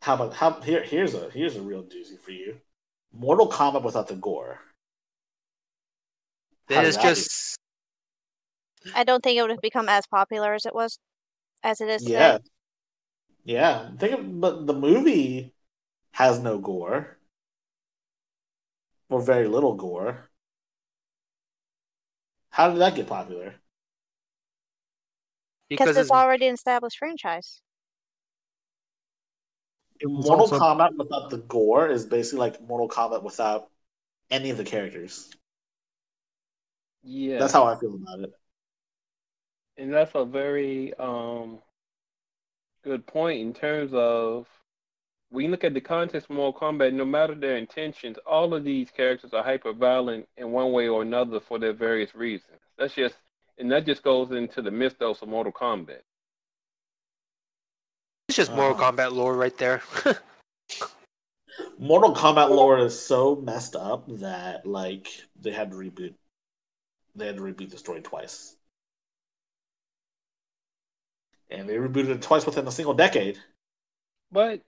how about how here? Here's a here's a real doozy for you. Mortal Kombat without the gore. How
Then
did
it's just
I don't think it would have become as popular as it was, as it is today.
Yeah. Yeah. Think of, but the movie has no gore. Or very little gore. How did that get popular?
Because
because
it's
it's,
already an established franchise.
It
Mortal
also-
Kombat without the gore is basically like Mortal Kombat without any of the characters.
Yeah,
That's how I feel about it.
and that's a very um good point in terms of when you look at the context of Mortal Kombat, no matter their intentions, all of these characters are hyper violent in one way or another for their various reasons. That's just and that just goes into the mythos of Mortal Kombat.
it's just Mortal
Uh-huh.
Kombat lore right there.
Mortal Kombat lore is so messed up that like they had to reboot. They had to reboot the story twice, and they rebooted it twice within a single decade.
But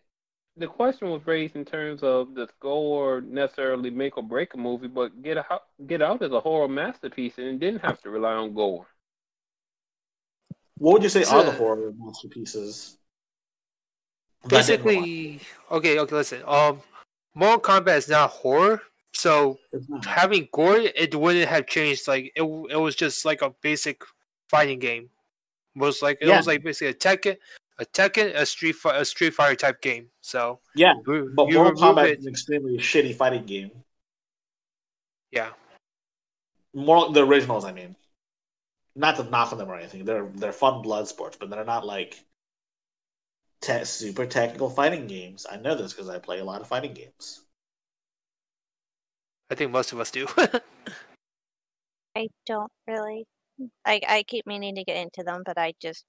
the question was raised in terms of does gore necessarily make or break a movie, but Get Out, Get Out is a horror masterpiece and it didn't have to rely on gore.
What would you say are the horror masterpieces? that didn't rely-
Basically, okay, okay, listen. Um, Mortal Kombat is not horror, so
not.
having gore, it wouldn't have changed. Like it, it was just like a basic fighting game. Was like it
Yeah.
was like basically a Tekken, a Tekken, a Street Fi- a Street Fighter type game. So
Yeah,
you,
but
you
Mortal
remove
Kombat
it,
is an extremely shitty fighting game.
yeah.
more the originals. I mean, not to knock on them or anything. They're they're fun blood sports, but they're not like te- super technical fighting games. I know this because I play a lot of fighting games.
I think most of us do.
I don't really. I I keep meaning to get into them, but I just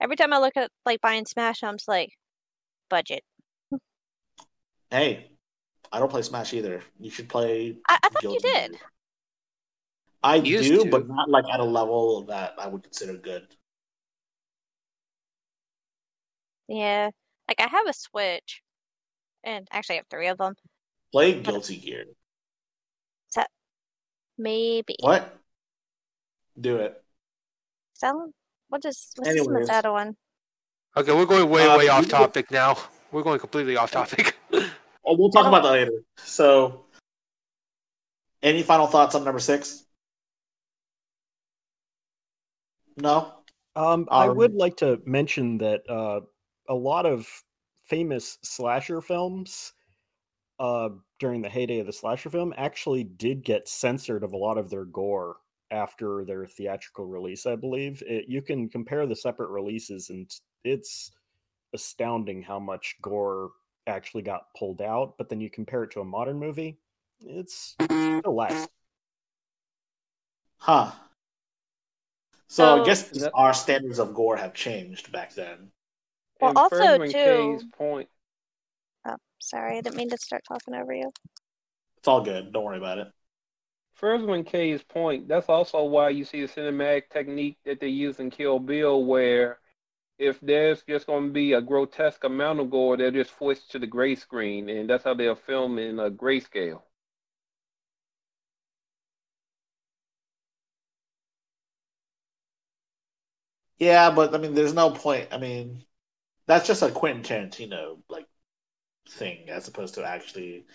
every time I look at like buying Smash, I'm just like budget.
Hey, I don't play Smash either. You should play.
I, I thought you did.
Gear. I
Used
do,
to.
but not like at a level that I would consider good.
Yeah, like I have a Switch, and actually I have three of them.
Play Guilty Gear.
Maybe.
What? Do it.
that one? What is what's this
Anyways.
Masato one?
okay, we're going way,
Uh,
way off
you-
topic now. We're going completely off topic.
Oh, we'll talk about that later. So, any final thoughts on number six? No.
Um, I
Um,
would like to mention that uh, a lot of famous slasher films uh, during the heyday of the slasher film actually did get censored of a lot of their gore after their theatrical release. I believe it, you can compare the separate releases, and it's astounding how much gore actually got pulled out. But then you compare it to a modern movie, it's still less.
Huh. So I guess
That-
our standards of gore have changed back then.
Well,
And
also, too-
K's point.
Oh, sorry, I didn't mean to start talking over you.
It's all good. Don't worry about it.
Ferdinand K's point, that's also why you see the cinematic technique that they use in Kill Bill, where if there's just going to be a grotesque amount of gore, they're just switch to the gray screen, and that's how they'll film in a grayscale.
Yeah, but I mean, there's no point. I mean, that's just a Quentin Tarantino like thing, as opposed to actually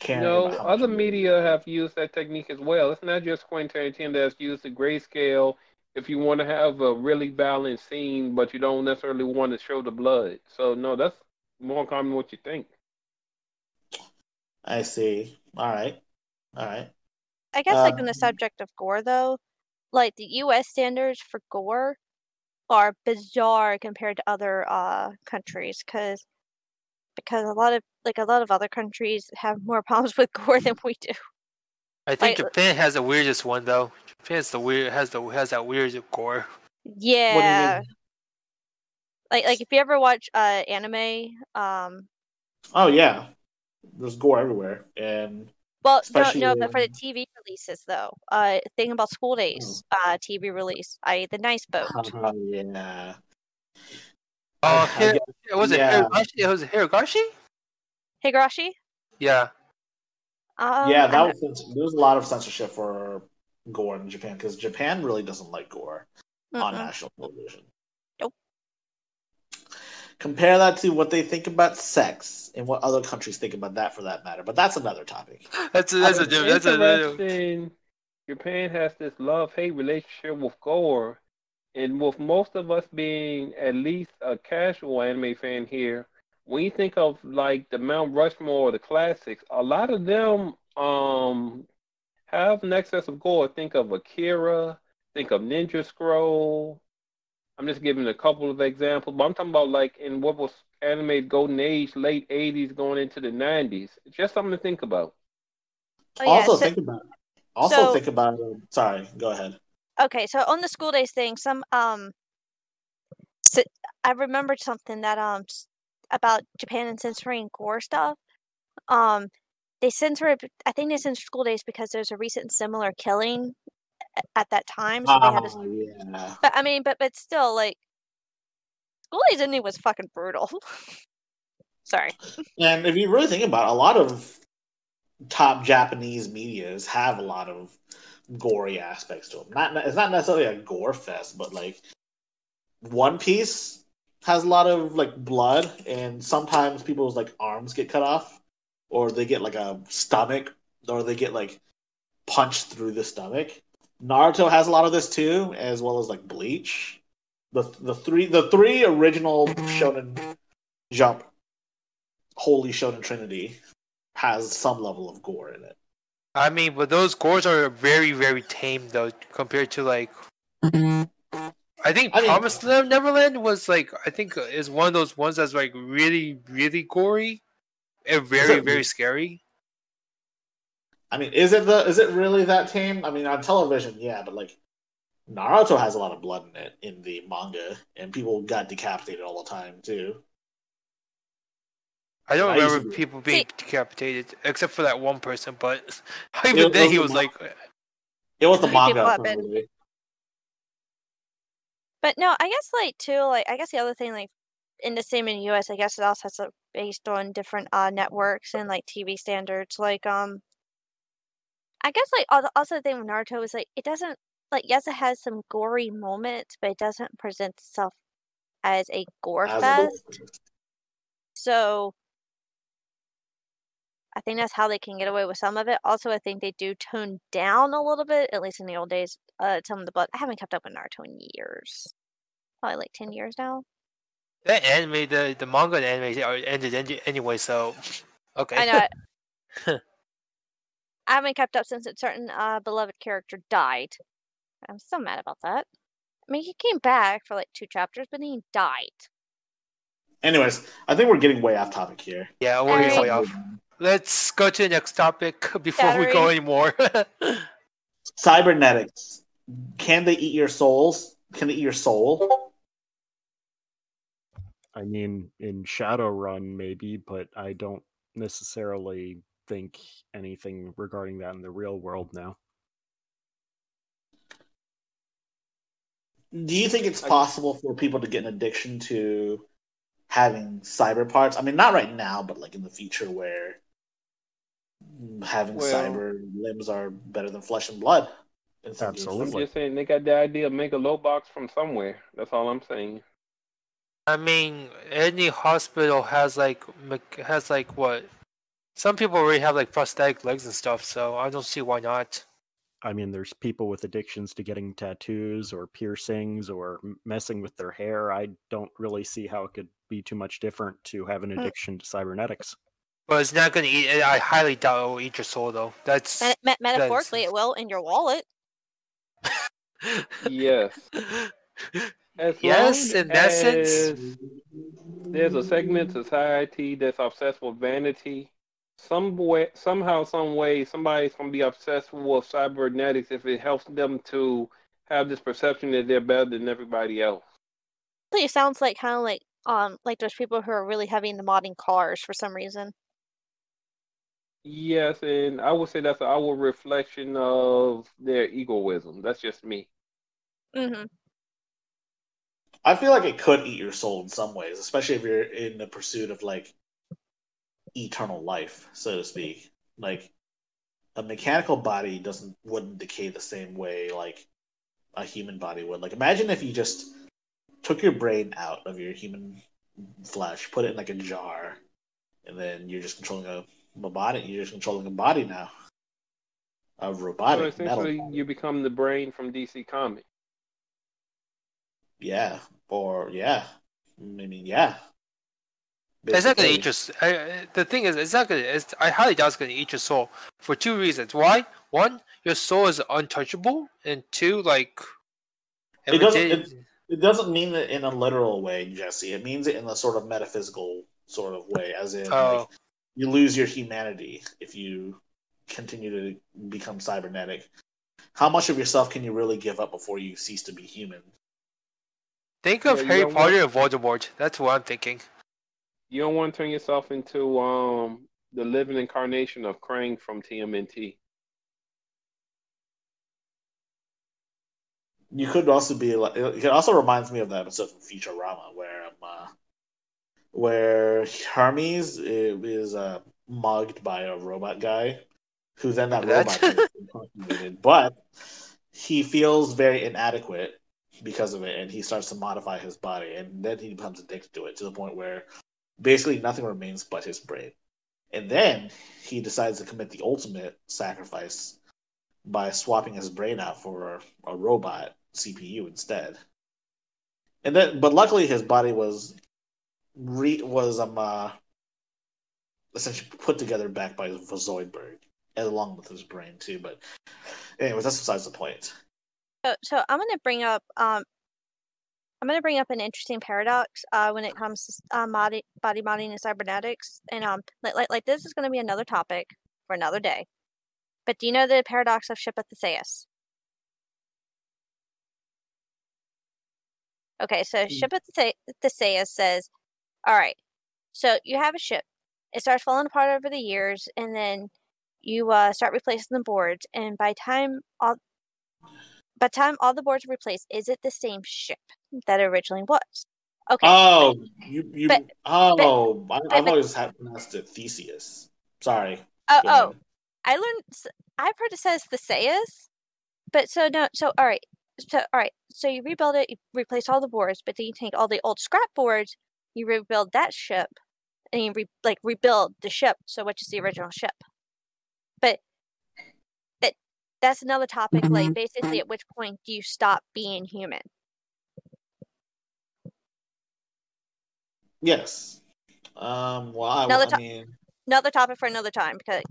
caring.
No,
about how much
other
you-
media have used that technique as well. It's not just Quentin Tarantino that's used the grayscale if you want to have a really balanced scene, but you don't necessarily want to show the blood. So, no, that's more common than what you think.
I see. All right. All right.
I guess, like on
Um,
the subject of gore, though, like the U.S. standards for gore are bizarre compared to other uh countries, because because a lot of like a lot of other countries have more problems with gore than we do.
I think
Like-
Japan has the weirdest one though. Japan's the weird has the has that weird gore.
Yeah, like like if you ever watch uh anime, um,
Oh yeah. There's gore everywhere, and
well,
Especially
no, no, but for the TV releases though, uh, thing about School Days, uh, TV release, I the Nice Boat.
oh, yeah.
Oh,
I- I
Hir-
get-
was it
yeah.
Hirogashi? It was
Higurashi.
Yeah.
Um,
yeah, that was there was a lot of censorship for gore in Japan because Japan really doesn't like gore on
mm-mm.
national television.
Nope.
Compare that to what they think about sex and what other countries think about that, for that matter. But that's another topic.
That's a, that's a
What's
different. That's a
interesting, Japan has this love-hate relationship with gore, and with most of us being at least a casual anime fan here, when you think of like the Mount Rushmore or the classics, a lot of them um have an excess of gore. Think of Akira, think of Ninja Scroll. I'm just giving a couple of examples, but I'm talking about like in what was anime golden age, late 80s going into the 90s. It's just something to think about.
Oh, yeah,
also
so-
think about also
so-
think about sorry, go ahead.
Okay so on the school days thing some um s i remembered something that um about japan and censoring gore stuff. Um they censor i think they censor school days because there's a recent similar killing at that time so they had to
Oh, yeah.
but i mean but but still like school days ending was fucking brutal. Sorry.
And if you really think about it, a lot of top Japanese medias have a lot of gory aspects to them. Not it's not necessarily a gore fest, but like One Piece has a lot of like blood, and sometimes people's like arms get cut off, or they get like a stomach, or they get like punched through the stomach. Naruto has a lot of this too, as well as like Bleach. The the three the three original Shonen Jump Holy Shonen Trinity has some level of gore in it.
I mean, but those gores are very, very tame though, compared to like. I think
I
Promised Ne- Neverland was like I think uh, is one of those ones that's like really, really gory, and very,
it-
very scary.
I mean, is it the is it really that tame? I mean, on television, yeah, but like Naruto has a lot of blood in it in the manga, and people got decapitated all the time too.
I don't
I
remember
be-
people being
See-
decapitated except for that one person, but even
was
then he was
mo-
like,
It was the
People
manga.
have
for
been-
the movie.
But no, I guess like too, like I guess the other thing, like in the same in the U.S., I guess it also has to based on different uh networks and like TV standards. Like um, I guess like al- also the thing with Naruto is like it doesn't like yes, it has some gory moments, but it doesn't present itself as a gore
As a-
fest. So I think that's how they can get away with some of it. Also, I think they do tone down a little bit, at least in the old days, uh, some of the blood. I haven't kept up with Naruto in years. Probably like 10 years now.
that anime, the the manga and anime are ended anyway, so okay.
I know. it- I haven't kept up since a certain uh, beloved character died. I'm still mad about that. I mean, he came back for like two chapters, but then he died.
Anyways, I think we're getting way off topic here.
yeah, we're
Alright.
way off. Let's go to the next topic before we go
Battery.
anymore.
Cybernetics. Can they eat your souls? Can they eat your soul?
I mean, in Shadowrun, maybe, but I don't necessarily think anything regarding that in the real world now.
Do you think it's possible for people to get an addiction to having cyber parts? I mean, not right now, but like in the future where having
Well-
cyber limbs are better than flesh and blood. in some
I'm just saying they got the idea of make a low box from somewhere. That's all I'm saying.
I mean, any hospital has like has like what? Some people already have like prosthetic legs and stuff, so I don't see why not.
I mean, there's people with addictions to getting tattoos or piercings or messing with their hair. I don't really see how it could be too much different to have an addiction to cybernetics.
But it's not gonna eat. I highly doubt it will eat your soul, though. That's
Me- me- metaphorically, it will in your wallet.
Yes. As
Yes,
long
in that sense.
There's a segment of society that's obsessed with vanity. Some way, somehow, some way, somebody's gonna be obsessed with cybernetics if it helps them to have this perception that they're better than everybody else.
It sounds like kind of like um like there's people who are really heavy into modding cars for some reason.
Yes, and I would say that's our reflection of their egoism. That's just me.
hmm
I feel like it could eat your soul in some ways, especially if you're in the pursuit of like eternal life, so to speak. Like a mechanical body doesn't wouldn't decay the same way like a human body would. Like imagine if you just took your brain out of your human flesh, put it in like a jar, and then you're just controlling a, a body. You're just controlling a body now. A
So
robotic metal.
essentially, you become the brain from DC Comics.
Yeah. Or yeah. I mean yeah.
It's not gonna eat your. s- I, I- the thing is, it's not gonna. I highly doubt it's gonna eat your soul for two reasons. Why? One, your soul is untouchable, and two, like.
It doesn't-
did-
It doesn't mean it in a literal way, Jesse. It means it in a sort of metaphysical sort of way, as in
Oh.
like, you lose your humanity if you continue to become cybernetic. How much of yourself can you really give up before you cease to be human?
think of
Yeah,
Harry
don't
Potter and Voldemort. That's what I'm thinking.
You don't want to turn yourself into um the living incarnation of Krang from TMNT.
You could also be like. It also reminds me of that episode from Futurama where um, where Hermes is uh, mugged by a robot guy, who then that robot impregnated, but he feels very inadequate because of it, and he starts to modify his body, and then he becomes addicted to it to the point where basically nothing remains but his brain, and then he decides to commit the ultimate sacrifice by swapping his brain out for a robot CPU instead. And then, but luckily, his body was re was um uh, essentially put together back by Zoidberg, along with his brain too. But anyways, that's besides the point.
So, so I'm going to bring up um, I'm going to bring up an interesting paradox uh, when it comes to uh, body body modding and cybernetics, and um, like like, like this is going to be another topic for another day. But do you know the paradox of ship of Theseus? Okay, so
Mm.
ship of These- Theseus says, "All right, so you have a ship. It starts falling apart over the years, and then you uh, start replacing the boards. And by time all by time all the boards are replaced, is it the same ship that originally was? Okay,
Oh, you you.
But-
oh, I,
but-
I've always had pronounced it Theseus. Sorry.
oh, oh. I learned. I've heard it says Theseus, but so no. So all right. So all right. So you rebuild it. You replace all the boards, but then you take all the old scrap boards. You rebuild that ship, and you re, like rebuild the ship. So which is the original ship? But that that's another topic. Like basically, at which point do you stop being human?
Yes. Um. Well, I,
Another
I
to-
mean,
Another topic for another time because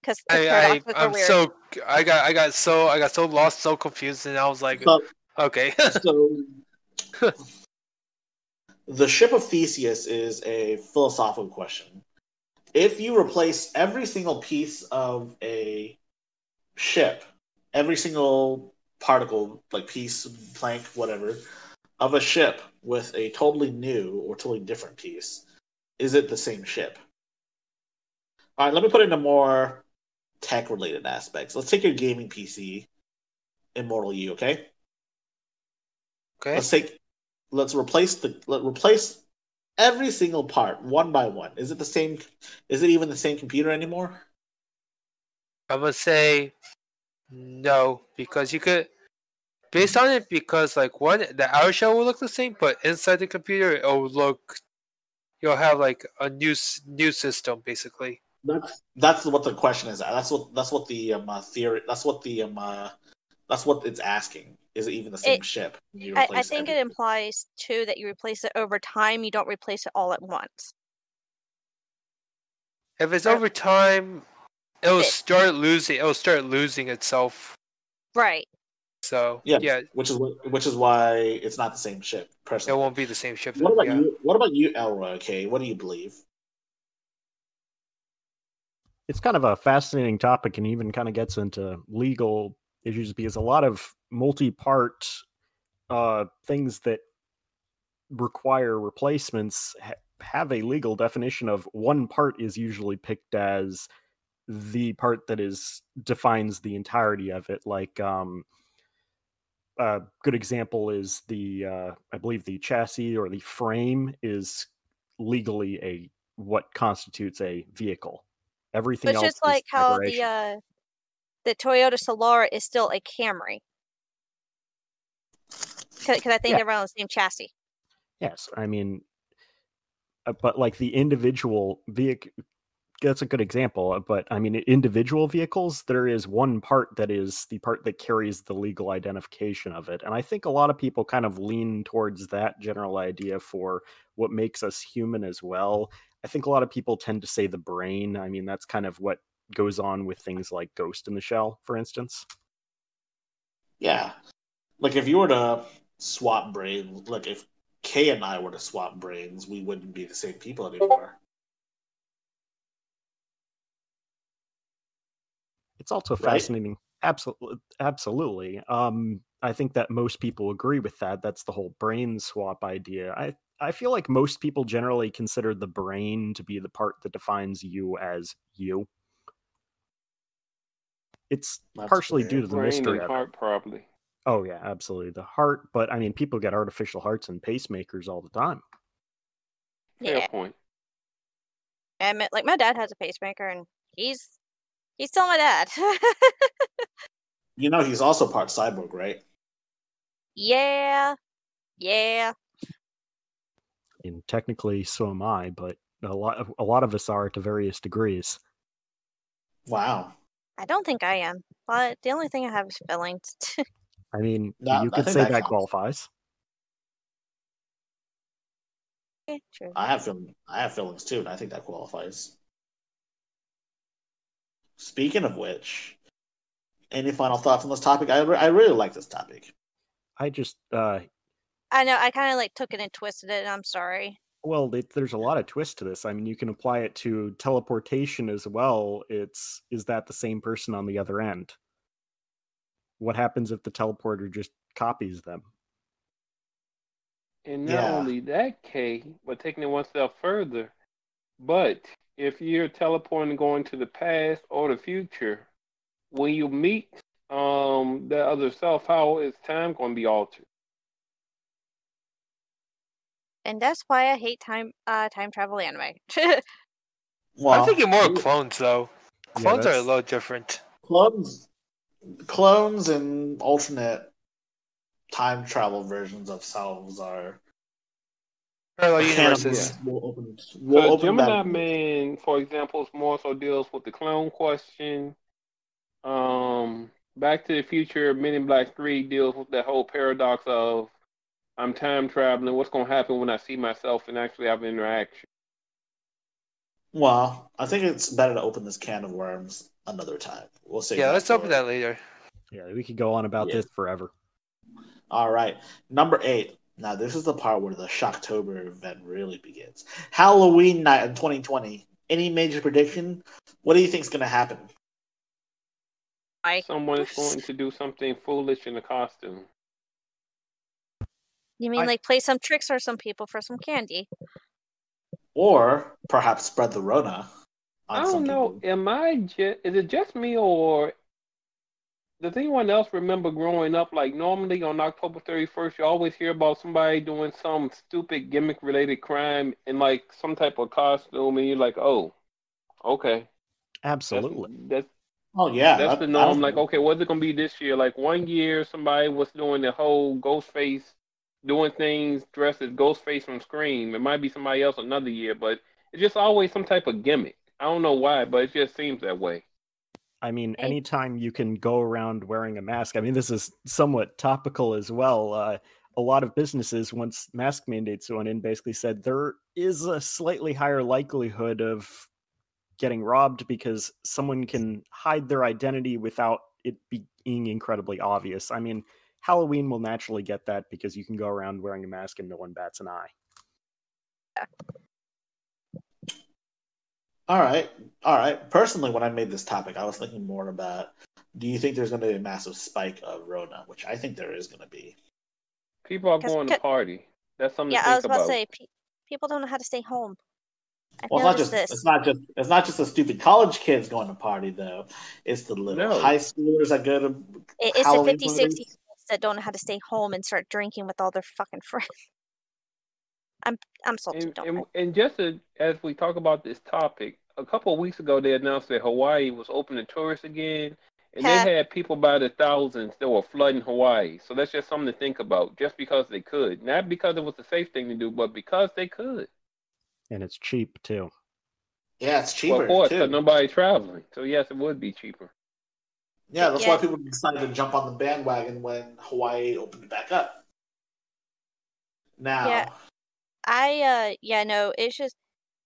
because
I, I I'm
weird.
so I got I got so I got so lost, so confused, and I was like,
so,
okay.
so the ship of Theseus is a philosophical question. If you replace every single piece of a ship, every single particle, like piece, plank, whatever, of a ship with a totally new or totally different piece, is it the same ship? All right, let me put it into more tech related aspects. Let's take your gaming PC, Immortal U, okay?
okay.
Let's take let's replace the let replace every single part one by one. Is it the same is it even the same computer anymore?
I'm gonna say no because you could based on it because like one the outer shell will look the same, but inside the computer it will look you'll have like a new new system basically.
That's that's what the question is. That's what that's what the um uh, theory that's what the um uh, that's what it's asking. Is it even the same
It-
ship? you
I, I
replace
think it implies too that you replace it over time. You don't replace it all at once.
If it's over time, it'll
it-
start losing. It'll start losing itself.
Right.
So
Yeah,
yeah,
which is wh- which is why it's not the same ship.
it
Personally,
won't be the same ship.
What about
yeah.
you? What about you, Elroy? Okay, what do you believe?
it's kind of a fascinating topic and even kind of gets into legal issues because a lot of multi-part uh, things that require replacements ha- have a legal definition of one part is usually picked as the part that is defines the entirety of it like um a good example is the uh i believe the chassis or the frame is legally a what constitutes a vehicle. Everything
But
else
just like how the uh, the Toyota Solara is still a Camry. Because I think
Yeah.
they're on the same chassis.
Yes, I mean, uh, but like the individual vehicle, that's a good example. uh, But I mean, individual vehicles, there is one part that is the part that carries the legal identification of it, and I think a lot of people kind of lean towards that general idea for what makes us human as well. I think a lot of people tend to say the brain. I mean, that's kind of what goes on with things like Ghost in the Shell, for instance.
Yeah, like if you were to swap brains, like if Kay and I were to swap brains, we wouldn't be the same people anymore.
It's also
Right?
fascinating. Absolutely, absolutely. Um, I think that most people agree with that. That's the whole brain swap idea. I I feel like most people generally consider the brain to be the part that defines you as you. It's
That's
partially
fair.
due to the
Brain
mystery
and
of it.
heart, probably.
Oh yeah, absolutely. The heart, but I mean, people get artificial hearts and pacemakers all the time.
Fair
Yeah.
point.
And my- like my dad has a pacemaker, and he's he's still my dad.
You know, he's also part cyborg, right?
yeah, yeah.
And technically, so am I. But a lot of a lot of us are to various degrees.
Wow.
I don't think I am, but the only thing I have is feelings.
I mean,
That-
you
I
could
think
say
that
that
counts.
qualifies.
Yeah, True.
I have feeling I have feelings too, and I think that qualifies. speaking of which, any final thoughts on this topic? I, re- I really like this topic.
I just uh
I know I kind of like took it and twisted it. and I'm sorry.
Well, it, there's a lot of twist to this. I mean, you can apply it to teleportation as well. It's is that the same person on the other end? What happens if the teleporter just copies them?
And not
Yeah.
only that, Kay, but taking it one step further, but if you're teleporting going to the past or the future, when you meet um that other self, how is time going to be altered?
And that's why I hate time uh time travel anime.
Well,
I'm thinking more of clones though.
Yeah,
Clones are a little different.
clones, clones, and alternate time travel versions of selves are
Parallel
kind of-
universes.
We'll open, we'll
Because
open
Gemini
that.
Man, for example, more so deals with the clone question. Um, Back to the Future, Men in Black Three deals with that whole paradox of I'm time traveling. What's going to happen when I see myself and actually have an interaction?
Well, I think it's better to open this can of worms another time. We'll see.
Yeah, let's open that later.
Yeah, we could go on about
Yeah.
this forever.
All right, number eight. Now this is the part where the Shocktober event really begins. Halloween night in 2020. Any major prediction? What do you think is going to happen?
I
Someone is going to do something foolish in a costume.
You mean
I-
like play some tricks or some people for some candy?
Or perhaps spread the Rona. on
I don't know.
people.
Am I just? Is it just me or? Does anyone else remember growing up? Like normally on October thirty first, you always hear about somebody doing some stupid gimmick related crime in like some type of costume, and you're like, oh, okay,
Absolutely.
that's
Oh yeah,
that's
that-
the norm.
don't-
Like, okay, what's it gonna be this year? Like one year, somebody was doing the whole Ghostface, doing things dressed as Ghostface from Scream. It might be somebody else another year, but it's just always some type of gimmick. I don't know why, but it just seems that way.
I mean, anytime you can go around wearing a mask, I mean, this is somewhat topical as well. Uh, a lot of businesses, once mask mandates went in, basically said there is a slightly higher likelihood of getting robbed because someone can hide their identity without it being incredibly obvious. I mean, Halloween will naturally get that because you can go around wearing a mask and no one bats an eye.
All right, all right. Personally, when I made this topic, I was thinking more about: Do you think there's going to be a massive spike of Rona? Which I think there is going to be.
People are going to party. That's something
Yeah,
to
I
think
was about
about.
to say pe- people don't know how to stay home. I've
Well, it's not just
this.
it's not just it's not just the stupid college kids going to party though. It's the little
No.
high schoolers that go to
It- it's the
Halloween
50, 60
parties.
That don't know how to stay home and start drinking with all their fucking friends. I'm I'm salty.
And,
don't
and, and just to, as we talk about this topic, a couple of weeks ago they announced that Hawaii was open to tourists again, and
Ha.
they had people by the thousands that were flooding Hawaii. So that's just something to think about, just because they could, not because it was the safe thing to do, but because they could.
And it's cheap too.
Yeah, it's
Well,
cheaper
of course,
too.
because nobody traveling. So yes, it would be cheaper.
Yeah, that's
Yeah.
why people decided to jump on the bandwagon when Hawaii opened back up. Now,
Yeah. I uh yeah no it's just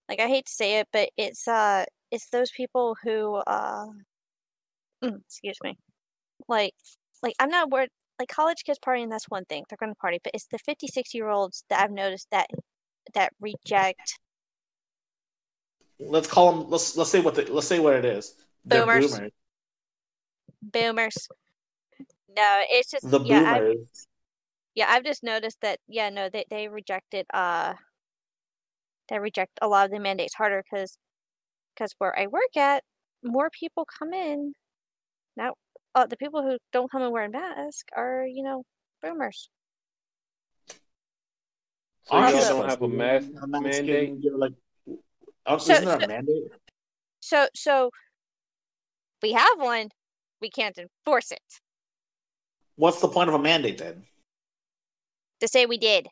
like I hate to say it but it's uh it's those people who uh mm, excuse me like like I'm not worried like college kids partying that's one thing they're gonna party but it's the 56 year olds that I've noticed that that reject
let's call them. Let's let's say what the, let's say what it is. They're
Boomers.
boomers.
Boomers no it's just
The
yeah I,
boomers.
yeah I've just noticed that yeah no they they rejected uh they reject a lot of the mandates harder because because where I work at more people come in now uh, the people who don't come and wear a mask are you know boomers
So
Aren't
y'all don't have a mask
wearing a
mandate.
and You're like, oh,
So-
isn't there
so-
a mandate?
so so we have one we can't enforce it
What's the point of a mandate then?
to say we did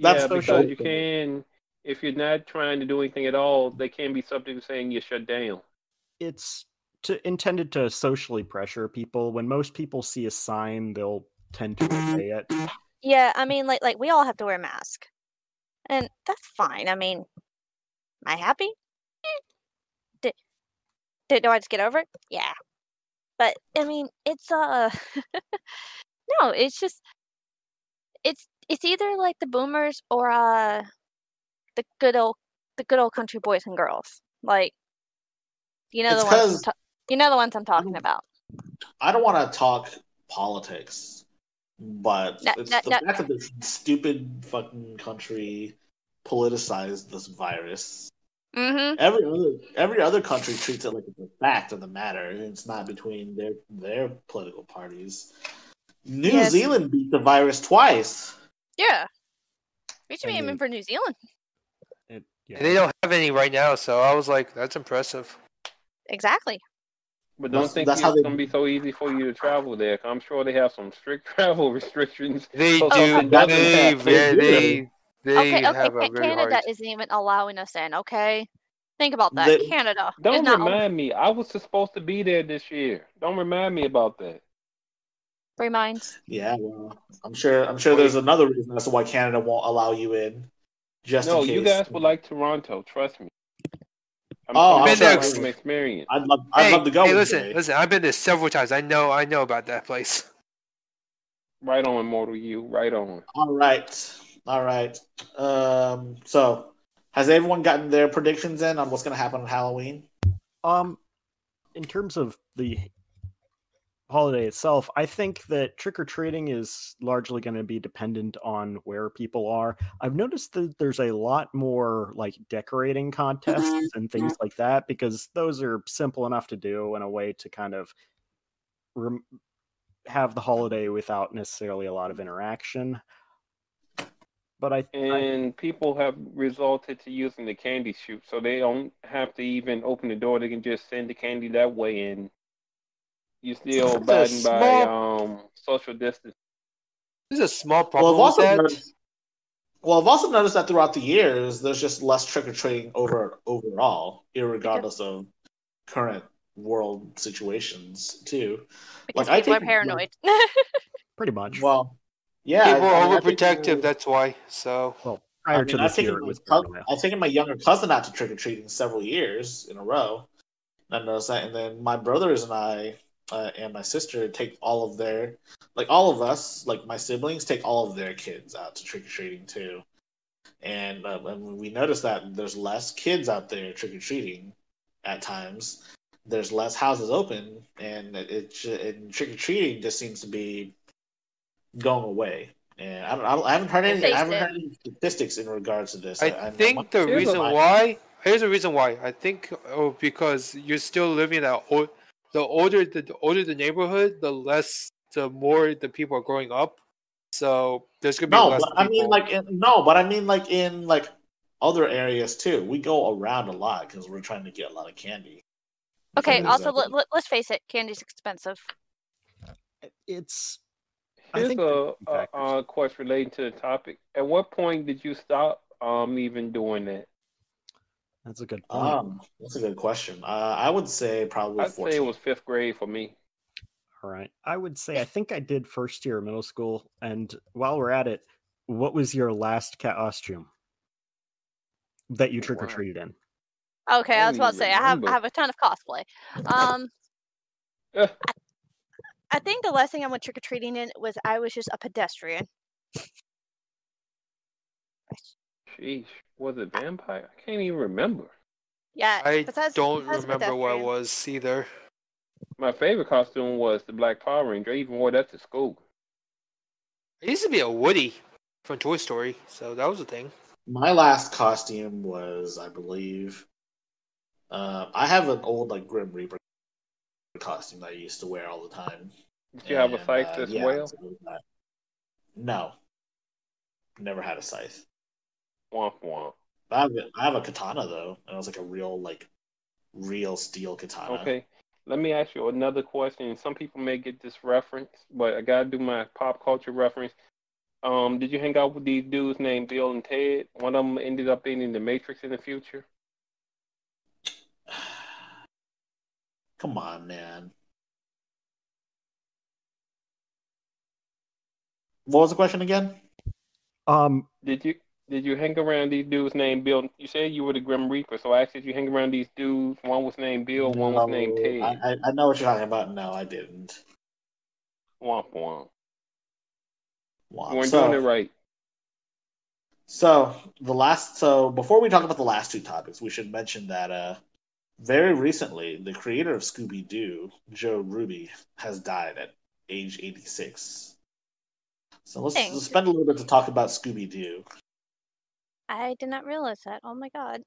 That's
yeah,
social.
because you can, if you're not trying to do anything at all, they can be subject to saying you're shut down.
it's to, intended to socially pressure people. When most people see a sign, they'll tend to obey it.
yeah I mean like like we all have to wear a mask and that's fine I mean am I happy Eh. D- Did do I just get over it? Yeah. But I mean, it's uh no, it's just it's it's either like the boomers or uh the good old the good old country boys and girls. Like you know
It's
the ones ta- you know the ones I'm talking about.
I don't want to talk politics, but
No,
it's
no,
the
no.
fact that this stupid fucking country politicized this virus.
Mm-hmm.
Every other every other country treats it like it's a fact of the matter. and It's not between their their political parties. New
Yes.
Zealand beat the virus twice.
Yeah. We should be
I
aiming for New Zealand.
It, yeah.
And they don't have any right now, so I was like, that's impressive.
Exactly.
But don't
That's-
think
that's
it's
how they-
gonna be so easy for you to travel there. I'm sure they have some strict travel restrictions.
They
So
do.
something doesn't
They,
happen.
they,
They do.
they, they
okay, okay.
have a very
Canada
hard.
isn't even allowing us in. Okay, think about that.
They-
Canada
Don't
not
remind me. I was supposed to be there this year. Don't remind me about that.
reminds.
Yeah, well, I'm sure I'm sure there's another reason as to why Canada won't allow you in. Just
no,
in case.
you guys would like Toronto. Trust me. I'm
Oh,
telling
I'm
you
sure-
from experience.
I'd love I'd
hey,
love to go.
hey,
one
listen,
day.
listen. I've been there several times. I know, I know about that place.
Right on, Mortal You. Right on.
All right. All right. Um, so, has everyone gotten their predictions in on what's going to happen on Halloween?
Um, in terms of the holiday itself, I think that trick or treating is largely going to be dependent on where people are. I've noticed that there's a lot more like decorating contests and things like that because those are simple enough to do in a way to kind of rem- have the holiday without necessarily a lot of interaction. But I, I
And people have resulted to using the candy chute, so they don't have to even open the door. They can just send the candy that way, and you still
It's a
abiding by um social distance.
This is a small
Well,
problem
I've also
with that.
noticed, well, I've also noticed that throughout the years, there's just less trick or treating over overall, irregardless of current world situations too.
Because
Like, I
people are
think,
paranoid.
pretty much.
Well, yeah,
People
I- I
are
mean, I think,
overprotective. That's why. So
well,
I
prior
mean,
to
I've
this
taken
year, it
my
was
cou- I've taken my younger cousin out to trick or treating several years in a row. And I noticed that, and then my brothers and I uh, and my sister take all of their, like all of us, like my siblings, take all of their kids out to trick or treating too. And, uh, and we noticed that there's less kids out there trick or treating at times. There's less houses open, and it, it ju- and trick or treating just seems to be going away. And I don't, I, don't, I haven't heard any. I haven't heard any statistics in regards to this.
I
I'm-
think the reason
a-
why here's the reason why I think oh because you're still living that old the older the, the older the neighborhood the less the more the people are growing up so there's gonna be
no,
less
but I mean like in, no, but I mean like in like other areas too. We go around a lot because we're trying to get a lot of candy.
okay. Also,
those,
let, let, let's face it. Candy's expensive.
It's I
Here's
think
a, a,
two
a question relating to the topic. At what point did you stop um even doing that?
that's a good point.
Um, that's a good question. Uh, I would say probably
I'd say it was fifth grade for me.
All right. I would say I think I did first year of middle school. And while we're at it, what was your last cat costume that you trick or
wow.
treated in?
Okay, I
I
was about to say I have. I have a ton of cosplay. Um. I, I think the last thing I went trick or treating in was I was just a pedestrian.
Sheesh, was it vampire? I can't even remember.
Yeah,
I
besides-
don't
besides
remember what
I
was either.
My favorite costume was the Black Power Ranger. I even wore that to school.
It used to be a Woody from Toy Story, so that was a thing.
My last costume was, I believe, uh, I have an old like Grim Reaper costume that I used to wear all the time.
Did you have a
And,
scythe
uh,
as
yeah,
well?
so it was that. No, never had a scythe.
Womp womp.
I have, a, I have a katana though, and it was like a real like real steel katana.
Okay. Let me ask you another question. Some people may get this reference, but I gotta do my pop culture reference. Um, did you hang out with these dudes named Bill and Ted? One of them ended up being in the Matrix in the future.
Come on, man. What was the question again?
Um,
Did you did you hang around these dudes named Bill? You said you were the Grim Reaper, so I asked if you hang around these dudes? One was named Bill, one was named
No,
Ted.
I, I, I know what you're talking about. No, I didn't.
Womp womp.
Wow.
You weren't
So-
doing it right.
So the last, so before we talk about the last two topics, we should mention that uh, very recently, the creator of Scooby Doo, Joe Ruby, has died at age 86. So let's, let's spend a little bit to talk about Scooby Doo.
I did not realize that. Oh my god.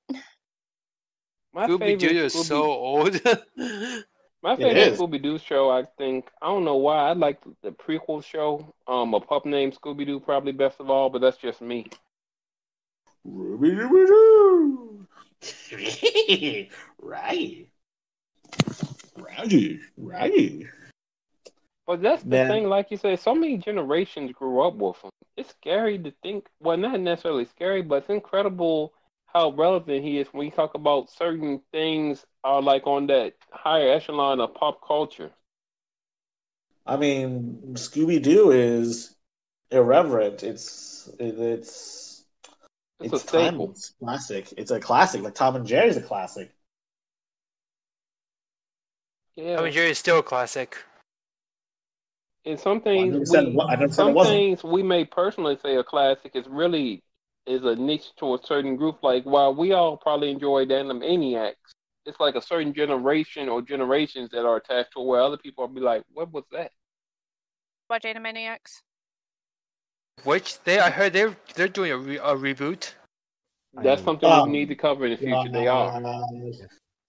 My
Scooby Doo is
Scooby-
so old.
My favorite. Scooby Doo show, I think, I don't know why. I like the prequel show. Um, a pup named Scooby Doo, probably best of all, but that's just me.
Ruby Dooby Doo! right. Rowdy. Rowdy.
But that's the
Man.
thing, like you said, so many generations grew up with him. It's scary to think. Well, not necessarily scary, but it's incredible how relevant he is when you talk about certain things are like on that higher echelon of pop culture.
I mean, Scooby Doo is irreverent. It's it, it's
It's,
it's
a staple.
timeless, classic. It's a classic. Like Tom and Jerry's a classic.
Yeah,
Tom and Jerry is still a classic.
and some things
said
we,
I never said it
some things we may personally say a classic is really is a niche to a certain group. Like while we all probably enjoy the Animaniacs, it's like a certain generation or generations that are attached to it where other people will be like, "What was that?"
Watch Animaniacs.
Which they, I heard they're they're doing a, re, a reboot.
That's something
Um,
we need to cover in the future. They are.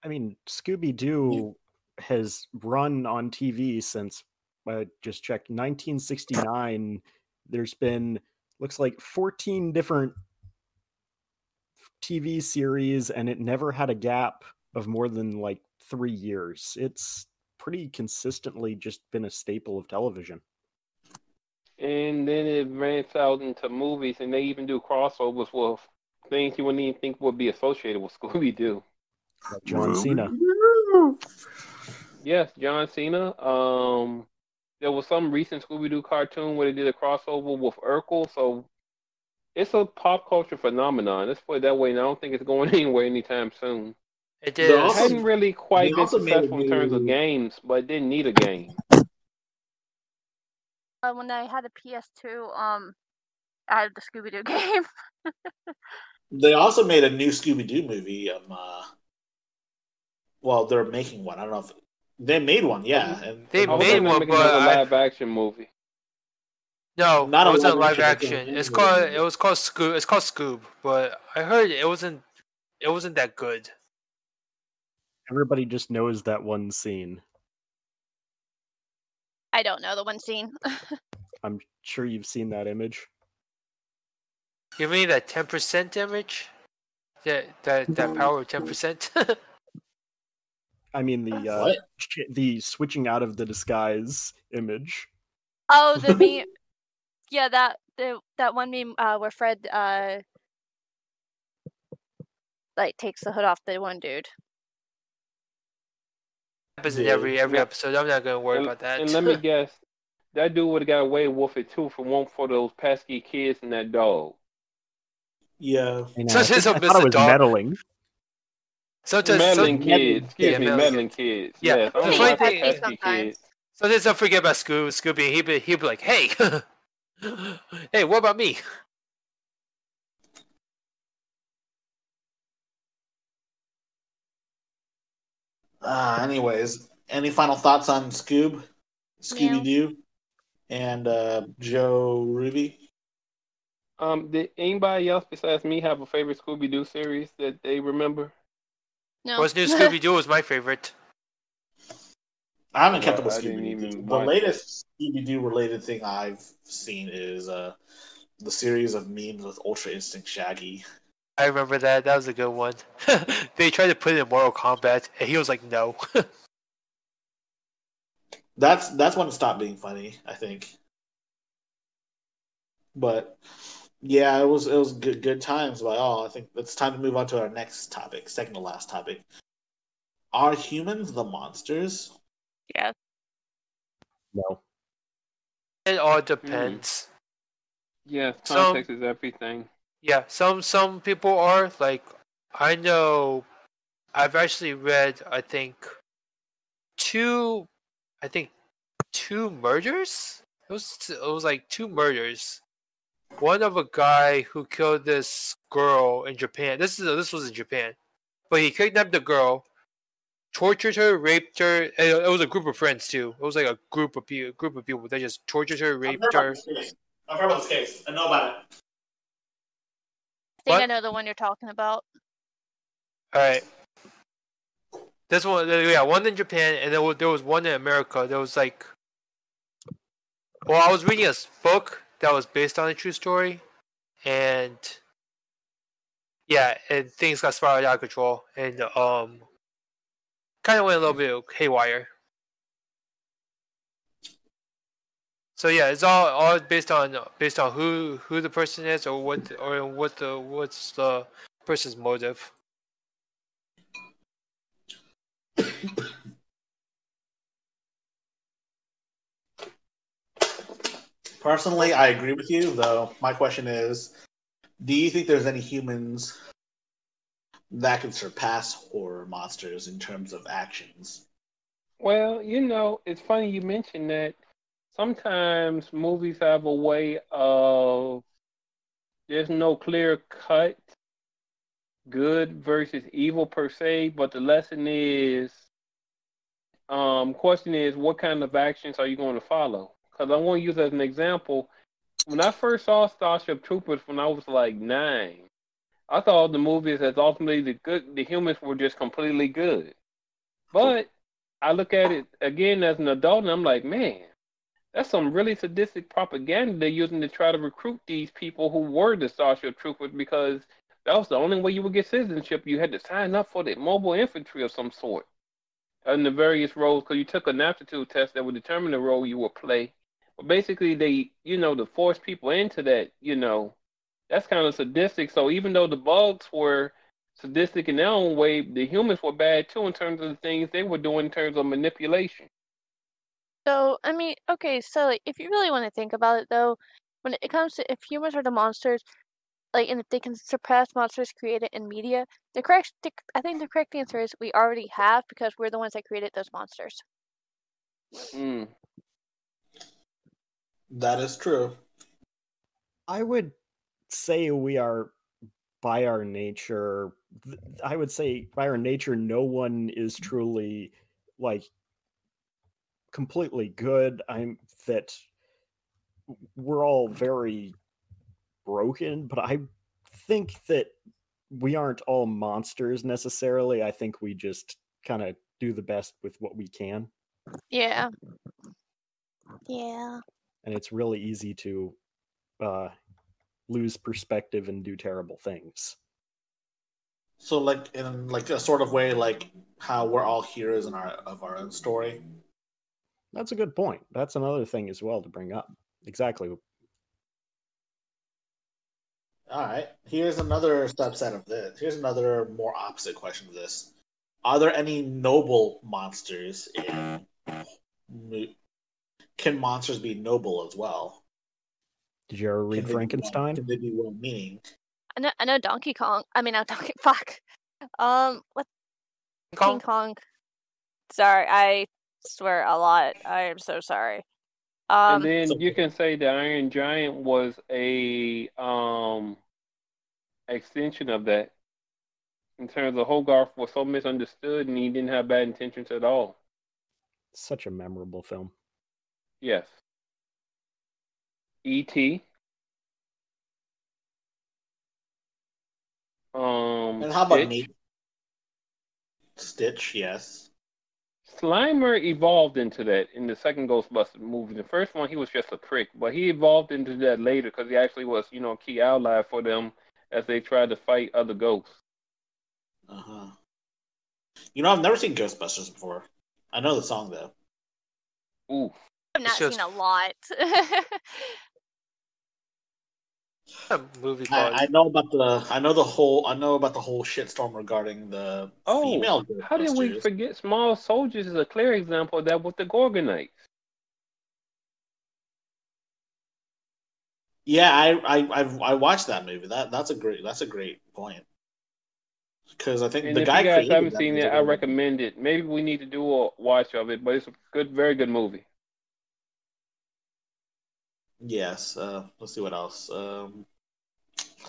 I mean, Scooby Doo has run on TV since I just checked 1969. There's been looks like 14 different TV series, and it never had a gap of more than like three years. It's pretty consistently just been a staple of television.
And then it branches out into movies, and they even do crossovers with things you wouldn't even think would be associated with Scooby Doo.
John Cena.
Yes, John Cena. Um, there was some recent Scooby Doo cartoon where they did a crossover with Urkel, so it's a pop culture phenomenon. Let's put it that way, and I don't think it's going anywhere anytime soon.
It
They're
is.
It
also-
hadn't really quite
they
been
also made a
successful in terms of games, but it didn't need a game.
Uh, when I had a PS2, um, I had the Scooby Doo game.
They also made a new Scooby Doo movie. Um, uh, well, they're making one. I don't know if they made one. Yeah, and
They
I
made
thinking
one,
making
but
another
I-
live action movie.
No,
Not
it
a
wasn't
live
live
action,
action.
it's a
It's called it was called Scoob. It's called Scoob, but I heard it wasn't it wasn't that good.
Everybody just knows that one scene.
I don't know the one scene.
I'm sure you've seen that image.
Give me that ten percent image. Yeah, that that power of ten percent.
I mean the uh, sh- the switching out of the disguise image.
oh, the meme. Yeah, that the that one meme uh, where Fred uh like takes the hood off the one dude.
Happens in every every
Yeah.
episode. I'm not gonna worry
And,
about that.
and let me guess, that dude would have got away with it too for one for those pesky kids and that dog.
yeah.
I, know,
So
I,
it's just
think-
a
I thought it was
Dog.
meddling.
sometimes,
meddling
some,
kids, excuse
yeah,
me,
meddling
meddling kids.
Yeah,
Yes, I
the
don't
funny thing-
pesky
sometimes.
kids.
sometimes I forget about Scoob. Scooby, he'd be he'd be like, "Hey, hey, what about me?"
Uh, anyways, any final thoughts on Scoob, Scooby Doo, and uh, Joe Ruby?
Um, did anybody else besides me have a favorite Scooby Doo series that they remember?
No.
What's new Scooby Doo was my favorite.
I haven't kept up with Scooby Doo. The latest Scooby Doo related thing I've seen is uh, the series of memes with Ultra Instinct Shaggy.
I remember that. That was a good one. they tried to put it in Mortal Kombat, and he was like, "No."
That's that's when it stopped being funny, I think. But yeah, it was it was good good times. But oh, I think it's time to move on to our next topic, second to last topic. Are humans the monsters?
Yeah.
No.
it all hmm. depends.
Yes,
So-
context is everything.
Yeah, some some people are like I know I've actually read I think two I think two murders. It was it was like two murders. One of a guy who killed this girl in Japan. This is this was in Japan, but he kidnapped the girl, tortured her, raped her. and It was a group of friends too. It was like a group of people, group of people. They just tortured her,
I've
raped
heard
her.
about this case. I've heard about this case. I know about it.
I think I know the one you're talking about.
All right. This one, yeah, one in Japan, and there was there was one in America. There was like, well, I was reading a book that was based on a true story, and yeah, and things got spiraled out of control, and um, kind of went a little bit haywire. So yeah, it's all all based on based on who who the person is or what or what the what's the person's motive.
Personally, I agree with you, though. My question is Do you think there's any humans that can surpass horror monsters in terms of actions?
Well, you know, it's funny you mentioned that. Sometimes movies have a way of there's no clear cut good versus evil per se, but the lesson is um question is what kind of actions are you going to follow? Because I want to use as an example. When I first saw Starship Troopers when I was like nine, I thought the movies as ultimately the good the humans were just completely good. But I look at it again as an adult and I'm like, man, that's some really sadistic propaganda they're using to try to recruit these people who were the Starship Troopers because that was the only way you would get citizenship. You had to sign up for the mobile infantry of some sort in the various roles because you took an aptitude test that would determine the role you would play. But basically, they, you know, to force people into that, you know, that's kind of sadistic. So even though the bugs were sadistic in their own way, the humans were bad too in terms of the things they were doing in terms of manipulation.
So, I mean, okay, so like, if you really want to think about it, though, when it comes to if humans are the monsters, like, and if they can surpass monsters created in media, the correct, the, I think the correct answer is we already have because we're the ones that created those monsters.
Mm.
That is true.
I would say we are by our nature I would say by our nature no one is truly like completely good. I'm that we're all very broken, but I think that we aren't all monsters necessarily. I think we just kind of do the best with what we can.
Yeah. Yeah.
and it's really easy to uh, lose perspective and do terrible things.
So, like in like a sort of way, like how we're all heroes in our of our own story.
That's a good point. That's another thing as well to bring up. Exactly.
All right. Here's another subset of this. Here's another more opposite question of this. Are there any noble monsters in can monsters be noble as well?
Did you ever
Can
read
they be
Frankenstein?
Can they be well meaning?
I know, I know Donkey Kong. I mean, not Donkey. Fuck. Um, what? King
Kong?
Kong. Sorry, I swear a lot. I am so sorry. Um,
and then you can say the Iron Giant was a um extension of that. In terms of Hogarth was so misunderstood and he didn't have bad intentions at all.
Such a memorable film.
Yes. E.T. Um,
And how about
Stitch.
me? Stitch, yes.
Slimer evolved into that in the second Ghostbusters movie. The first one, he was just a prick, but he evolved into that later because he actually was, you know, a key ally for them as they tried to fight other ghosts.
Uh huh. You know, I've never seen Ghostbusters before. I know the song though.
Ooh,
I've not
just-
seen a lot.
A movie.
I, I know about the. I know the whole. I know about the whole shitstorm regarding the
Oh,
female.
how did we forget Small Soldiers is a clear example of that with the Gorgonites.
Yeah, I I I've, I watched that movie. That that's a great that's a great point. Because I think
And
the
if
guy
you guys haven't seen it, I recommend it. Maybe we need to do a watch of it, but it's a good, very good movie.
Yes. Uh, let's see what else. Um,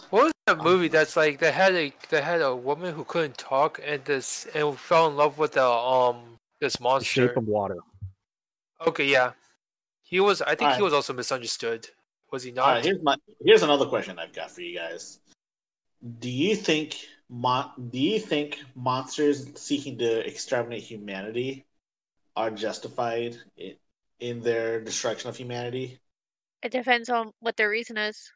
What was that movie that's like that had a that had a woman who couldn't talk and this and fell in love with the um this
The
monster.
Shape of Water.
Okay, yeah. He was I think he was also misunderstood. Was he not?
right. Here's my here's another question I've got for you guys. Do you think mon- Do you think monsters seeking to exterminate humanity are justified in, in their destruction of humanity?
It depends on what their reason is.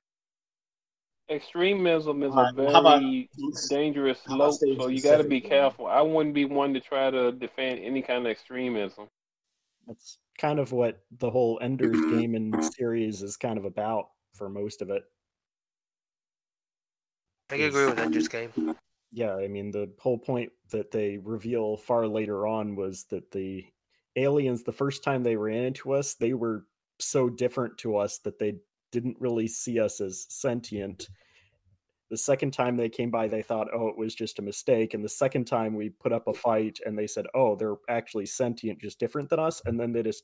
Extremism is
Alright,
a
how about-
very dangerous slope,
staying
so you got to be
specific, then?
careful. I wouldn't be one to try to defend any kind of extremism.
That's kind of what the whole Ender's Game and series is kind of about for most of it.
I can agree with Ender's Game.
Yeah, I mean the whole point that they reveal far later on was that the aliens the first time they ran into us, they were so different to us that they didn't really see us as sentient. The second time they came by, they thought, oh, it was just a mistake. And the second time we put up a fight and they said, oh, they're actually sentient, just different than us. And then they just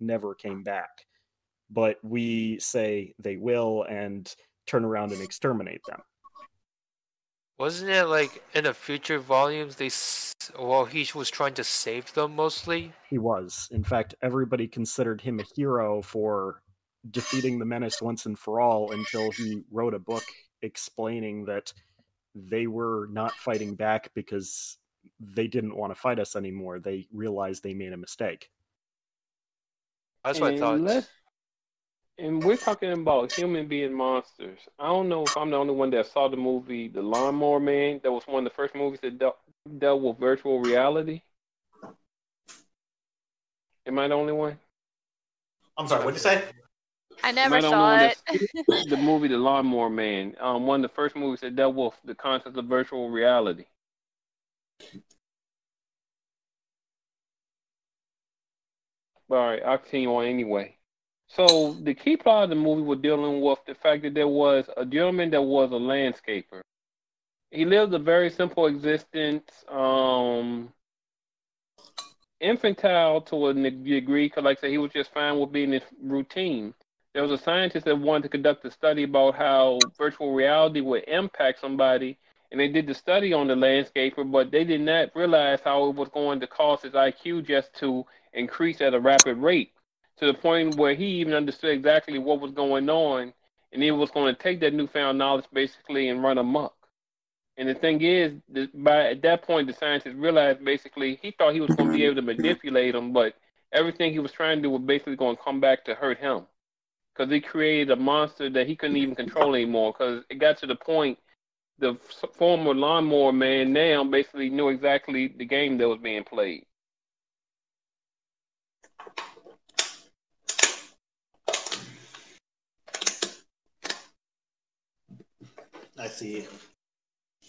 never came back. But we say they will and turn around and exterminate them.
Wasn't it like in the future volumes they s- well he was trying to save them mostly?
He was. In fact, everybody considered him a hero for defeating the menace once and for all until he wrote a book explaining that they were not fighting back because they didn't want to fight us anymore. They realized they made a mistake.
That's what I thought.
let's- And we're talking about human being monsters. I don't know if I'm the only one that saw the movie The Lawnmower Man. That was one of the first movies that dealt, dealt with virtual reality. Am I the only one?
I'm sorry. What'd you say?
I never
I don't
saw it.
the movie The Lawnmower Man. Um, one of the first movies that dealt with the concept of virtual reality. All right, I'll continue on anyway. So the key plot of the movie was dealing with the fact that there was a gentleman that was a landscaper. He lived a very simple existence, um, infantile to a degree, because like I said, he was just fine with being his routine. There was a scientist that wanted to conduct a study about how virtual reality would impact somebody, and they did the study on the landscaper, but they did not realize how it was going to cause his IQ just to increase at a rapid rate to the point where he even understood exactly what was going on, and he was going to take that newfound knowledge basically and run amok. And the thing is, by at that point, the scientist realized basically he thought he was going to be able to manipulate him, but everything he was trying to do was basically going to come back to hurt him because he created a monster that he couldn't even control anymore. Because it got to the point, the former lawnmower man now basically knew exactly the game that was being played.
See.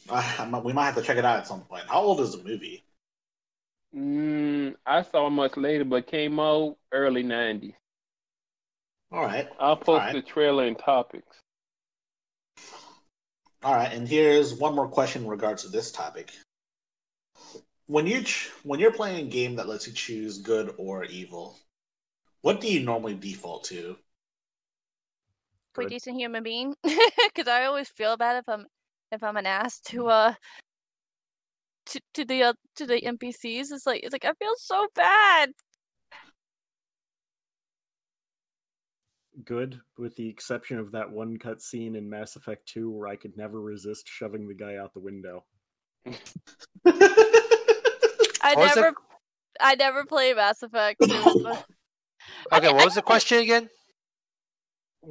Uh, I we might have to check it out at some point. How old is the movie?
Mm, I saw it much later, but came out early '90s.
All right.
I'll post the trailer and topics.
All right, and here's one more question in regards to this topic. When you ch- when you're playing a game that lets you choose good or evil, what do you normally default to?
Pretty
Good.
decent human being. Because I always feel bad if I'm if I'm an ass to uh to, to the uh, to the NPCs. It's like it's like I feel so bad.
Good, with the exception of that one cutscene in Mass Effect 2 where I could never resist shoving the guy out the window.
I
What was
never I never play Mass Effect. It was the-
Okay, what was the question again?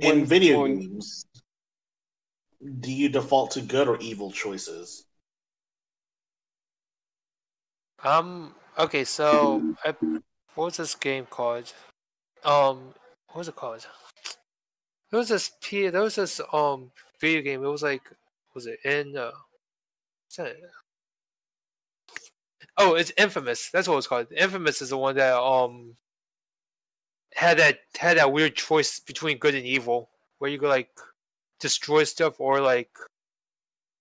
In video
when-
games, do you default to good or evil choices?
Um. Okay, so I, what was this game called? Um, what was it called? There was this P. There was this um video game. It was like, was it in? Uh, what's that? Oh, it's Infamous. That's what it's called. Infamous is the one that um had that had that weird choice between good and evil, where you go like destroy stuff or like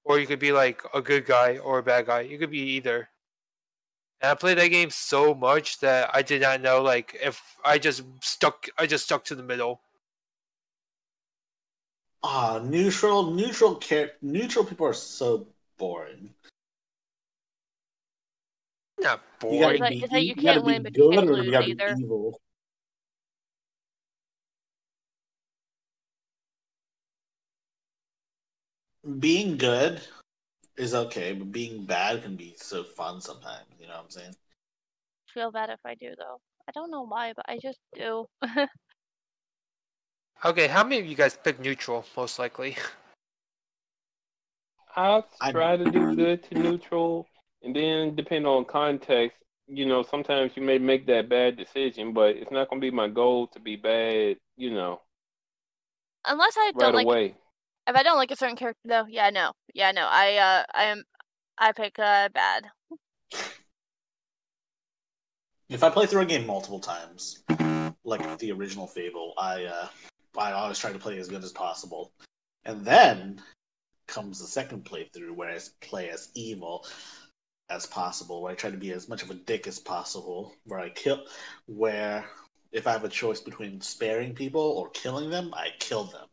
or you could be like a good guy or a bad guy. You could be either. And I played that game so much that I did not know like if I just stuck I just stuck to the middle.
Ah, neutral, neutral care, neutral people are so boring.
Not
You gotta
boring.
be,
it's like you
you
can't
gotta be
win, but you can't lose
gotta
either.
be evil. Being good is okay, but being bad can be so fun sometimes. You know what I'm saying?
feel bad if I do though. I don't know why, but I just do.
Okay, how many of you guys pick neutral most likely?
I'll
I-
try to do good to neutral, and then depend on context. You know, sometimes you may make that bad decision, but it's not going to be my goal to be bad. You know,
Unless I don't
right
like
away.
If I don't like a certain character though, yeah, no. Yeah, no. I uh I am I pick uh bad.
If I play through a game multiple times, like the original Fable, I uh, I always try to play as good as possible, and then comes the second playthrough where I play as evil as possible, where I try to be as much of a dick as possible, where I kill, where if I have a choice between sparing people or killing them, I kill them.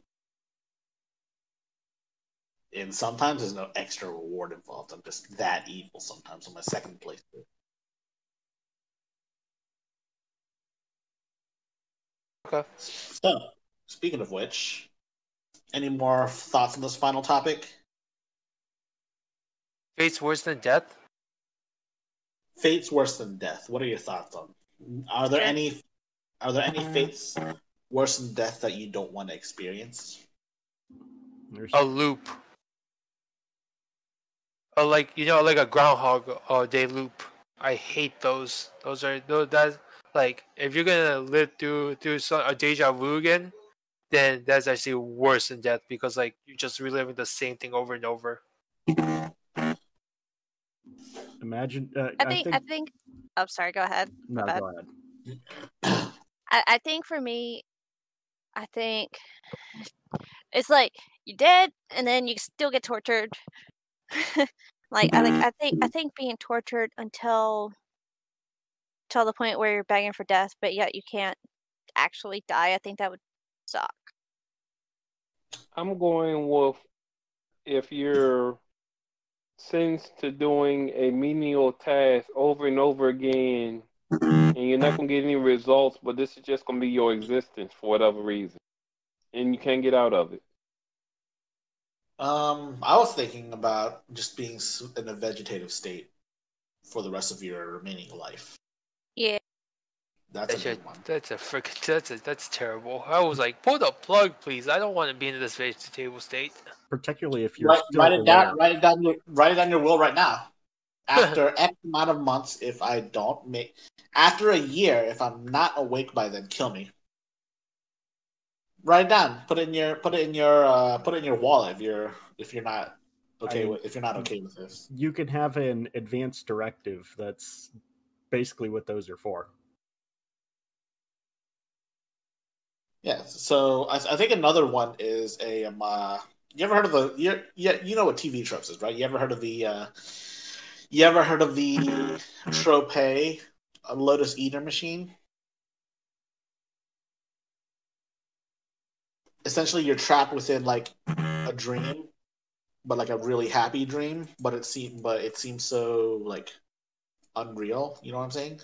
And sometimes there's no extra reward involved. I'm just that evil sometimes on my second place.
Okay.
So, speaking of which, any more thoughts on this final topic?
Fate's worse than death?
Fate's worse than death. What are your thoughts on? Are there any? Are there any um. fates worse than death that you don't want to experience?
There's,
A loop. A like you know, like a groundhog uh, day loop. I hate those. Those are those that's like if you're gonna live through through some, a deja vu again, then that's actually worse than death because like you're just reliving the same thing over and over.
imagine. Uh,
I think I think oh sorry, go ahead.
no, go ahead.
I, I think for me I think it's like you're dead and then you still get tortured. like I like I think I think being tortured until till the point where you're begging for death, but yet you can't actually die. I think that would suck.
I'm going with if you're sentenced to doing a menial task over and over again, mm-hmm. and you're not going to get any results, but this is just going to be your existence for whatever reason, and you can't get out of it.
Um, I was thinking about just being in a vegetative state for the rest of your remaining life.
Yeah.
That's a
That's a,
good one.
that's a freaking that's a, that's terrible. I was like, pull the plug, please. I don't want to be in this vegetable state.
Particularly if you're
Write,
still
write it down. Write it down. Your, write it on your will right now. After X amount of months, if I don't make, after a year, if I'm not awake by then, kill me. Write it down. Put it in your. Put it in your. Uh, put it in your wallet if you're. If you're not okay
I-
with. If you're not okay with this.
You can have an advanced directive. That's basically what those are for.
Yeah. So I, I think another one is a. Um, uh, you ever heard of the? You, yeah, you know what TV tropes is, right? You ever heard of the? Uh, you ever heard of the trope? A Lotus Eater machine. Essentially, you're trapped within like a dream, but like a really happy dream. But it seems, but it seems so like unreal. You know what I'm saying?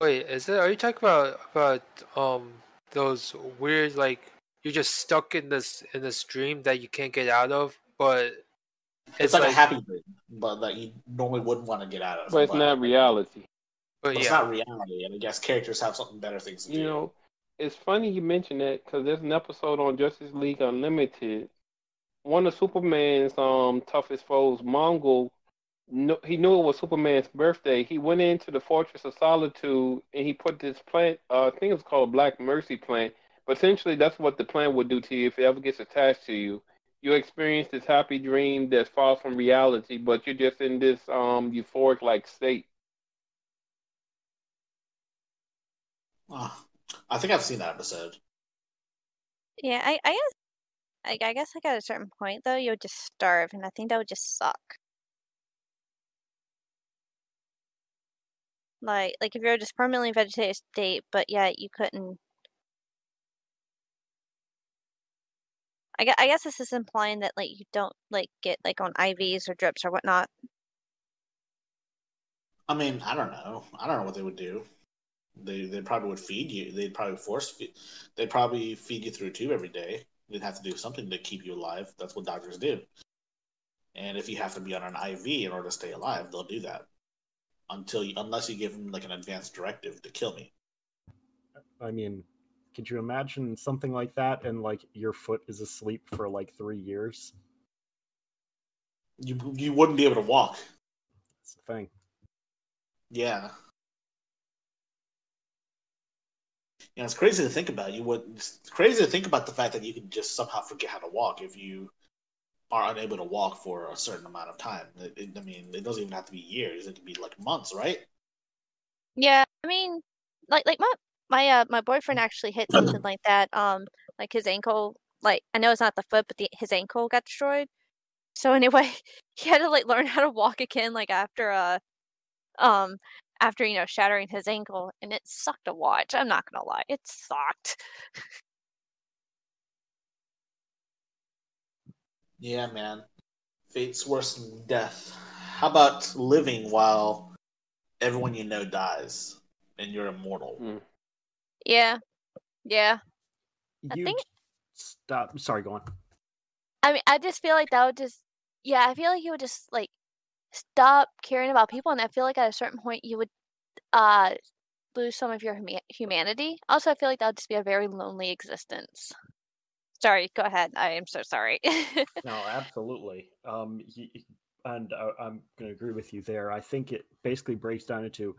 Wait, is it? Are you talking about about um those weird like you're just stuck in this in this dream that you can't get out of, but
It's, like, a happy dream, but that you normally wouldn't want to get out of.
But it's not reality.
But
But it's
yeah,
not reality, and I guess characters have something better things to do.
You know, it's funny you mention that because there's an episode on Justice League Unlimited. One of Superman's um toughest foes, Mongul, he knew it was Superman's birthday. He went into the Fortress of Solitude and he put this plant. Uh, I think it's called Black Mercy plant. But essentially, that's what the plant would do to you if it ever gets attached to you. You experience this happy dream that's far from reality, but you're just in this um euphoric like state.
Oh, I think I've seen that episode.
Yeah, I, I guess I, I guess like at a certain point though, you would just starve, and I think that would just suck. Like like if you're just permanently vegetative state, but yet you couldn't. I guess, I guess this is implying that like you don't like get like on IVs or drips or whatnot.
I mean, I don't know. I don't know what they would do. They they probably would feed you. They'd probably force feed. They'd probably feed you through a tube every day. They'd have to do something to keep you alive. That's what doctors do. And if you have to be on an IV in order to stay alive, they'll do that until you, unless you give them like an advanced directive to kill me.
I mean, could you imagine something like that and like your foot is asleep for like three years?
You you wouldn't be able to walk.
That's the thing.
Yeah. You know, it's crazy to think about. You would it's crazy to think about the fact that you can just somehow forget how to walk if you are unable to walk for a certain amount of time. It, it, I mean, it doesn't even have to be years. It could be like months, right?
Yeah, I mean, like like my my uh my boyfriend actually hit something like that. Um, like his ankle. Like I know it's not the foot, but the, his ankle got destroyed. So anyway, he had to like learn how to walk again. Like after a, um, after you know shattering his ankle, and it sucked to watch. I'm not gonna lie, it sucked.
Yeah, man. Fate's worse than death. How about living while everyone you know dies and you're immortal?
Mm.
Yeah, yeah. I think-
stop. Sorry, go on.
I mean, I just feel like that would just, yeah, I feel like you would just like stop caring about people, and I feel like at a certain point you would uh lose some of your huma- humanity. Also, I feel like that would just be a very lonely existence. Sorry, go ahead. I am so sorry.
No, absolutely. Um, and uh, I'm going to agree with you there. I think it basically breaks down into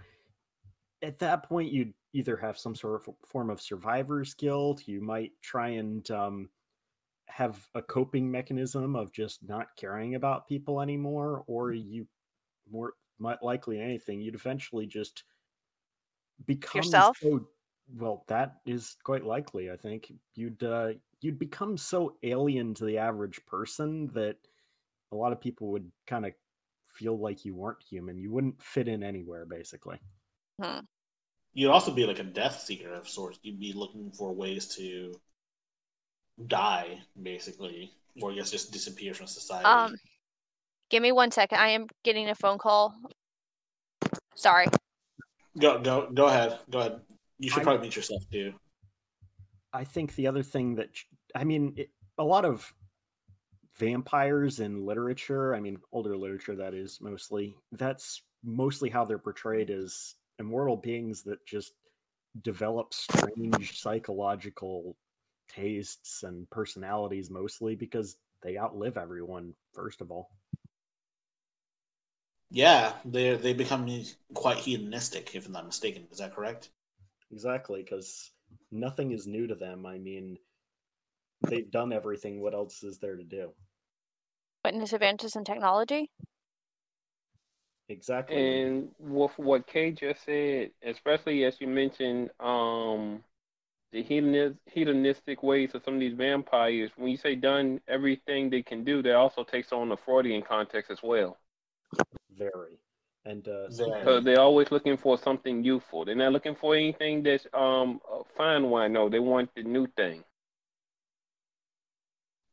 at that point you'd either have some sort of form of survivor's guilt. You might try and um, have a coping mechanism of just not caring about people anymore, or you more might likely anything you'd eventually just become
Yourself?
so well that is quite likely i think. You'd uh you'd become so alien to the average person that a lot of people would kind of feel like you weren't human. You wouldn't fit in anywhere basically.
You'd also be like a death seeker of sorts. You'd be looking for ways to die, basically, or I guess just disappear from society.
um, give me one second. I am getting a phone call. Sorry.
go, go, go ahead. Go ahead. You should
I-
probably mute yourself too.
I think the other thing that I mean, it, a lot of vampires in literature, I mean, older literature that is mostly, that's mostly how they're portrayed as immortal beings that just develop strange psychological tastes and personalities mostly because they outlive everyone first of all.
Yeah, they they become quite hedonistic, if I'm not mistaken. Is that correct?
Exactly, because nothing is new to them. I mean, they've done everything. What else is there to do?
Witness advances in technology.
Exactly.
And with what Kay just said, especially as you mentioned, um, the hedonis- hedonistic ways of some of these vampires, when you say done everything they can do, that also takes on the Freudian context as well.
Very. And uh,
Very.
So they're always looking for something youthful. They're not looking for anything that's um uh, fine wine. No, they want the new thing.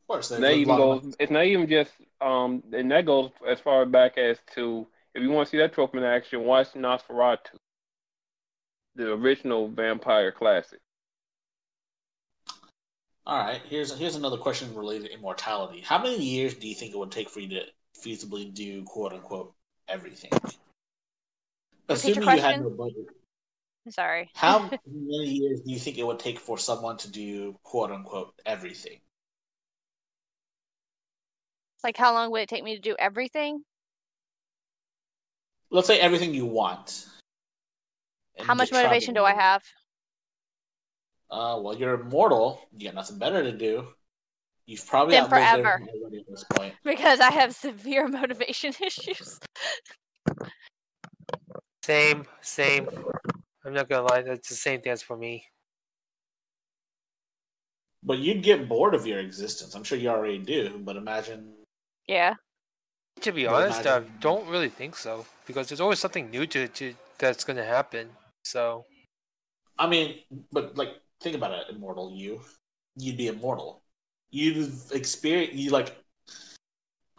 Of course, they
And that even
long
goes. It's not even just um, and that goes as far back as to if you want to see that trope in action, watch Nosferatu, the original vampire classic.
All right, here's here's another question related to immortality. How many years do you think it would take for you to feasibly do quote unquote everything? Assuming you had no budget,
Sorry.
how many years do you think it would take for someone to do quote unquote everything?
Like, how long would it take me to do everything?
Let's say everything you want.
How much motivation do I have?
Uh, well, you're immortal. You got nothing better to do. You've probably
Then
outlived
forever.
at this point.
Because I have severe motivation issues.
Same, same. I'm not gonna lie, that's the same thing as for me.
But you'd get bored of your existence. I'm sure you already do. But imagine.
Yeah.
To be
Well,
honest, I don't really think so because there's always something new to, to that's gonna happen. So
I mean, but like, think about it, immortal you. You'd be immortal. You'd experience. You like.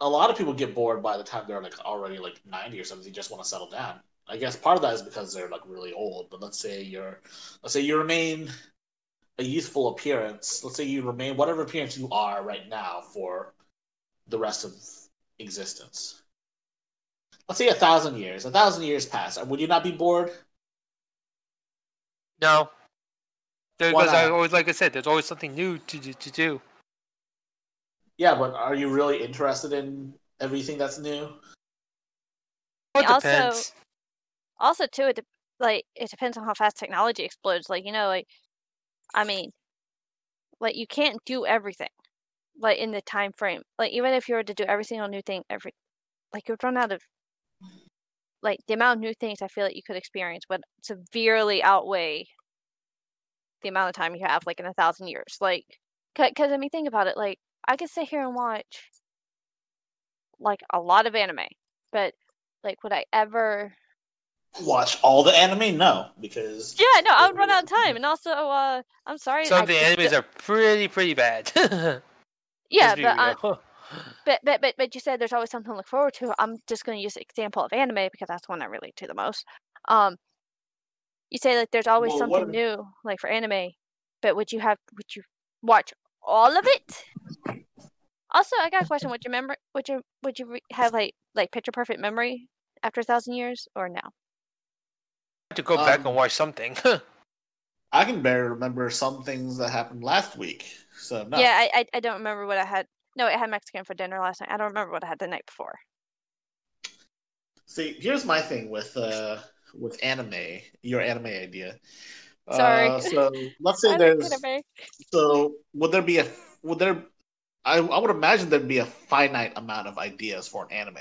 A lot of people get bored by the time they're like already like ninety or something. They just want to settle down. I guess part of that is because they're like really old. But let's say you're, let's say you remain a youthful appearance. Let's say you remain whatever appearance you are right now for the rest of existence. Let's say a thousand years. A thousand years pass. Would you not be bored?
no, because I always like I said, there's always something new to to, to do.
Yeah, but are you really interested in everything that's new?
It
Also-
depends.
Also, too, it de- like it depends on how fast technology explodes. Like you know, like I mean, like you can't do everything, like in the time frame. Like even if you were to do every single new thing, every like you would run out of like the amount of new things I feel like you could experience would severely outweigh the amount of time you have, like in a thousand years. Like, because I mean, think about it. Like I could sit here and watch like a lot of anime, but like would I ever?
Watch all the anime? No, because
Yeah, no, I would run out of time, and also, uh, I'm sorry.
Some of the
just
animes are pretty pretty bad.
yeah, but, but but but but you said there's always something to look forward to. I'm just going to use the example of anime because that's the one I relate to the most. Um, you say like there's always
Well,
something
if-
new, like for anime, but would you have would you watch all of it? Also, I got a question. Would you remember? Would you would you re- have like like picture perfect memory after a thousand years or no?
to go back
um,
and watch something.
I can barely remember some things that happened last week. So no.
Yeah, I, I I don't remember what I had. No, I had Mexican for dinner last night. I don't remember what I had the night before.
See, here's my thing with uh with anime. Your anime idea.
Sorry.
Uh, so let's say there's
anime.
so would there be a would there I, I would imagine there'd be a finite amount of ideas for an anime.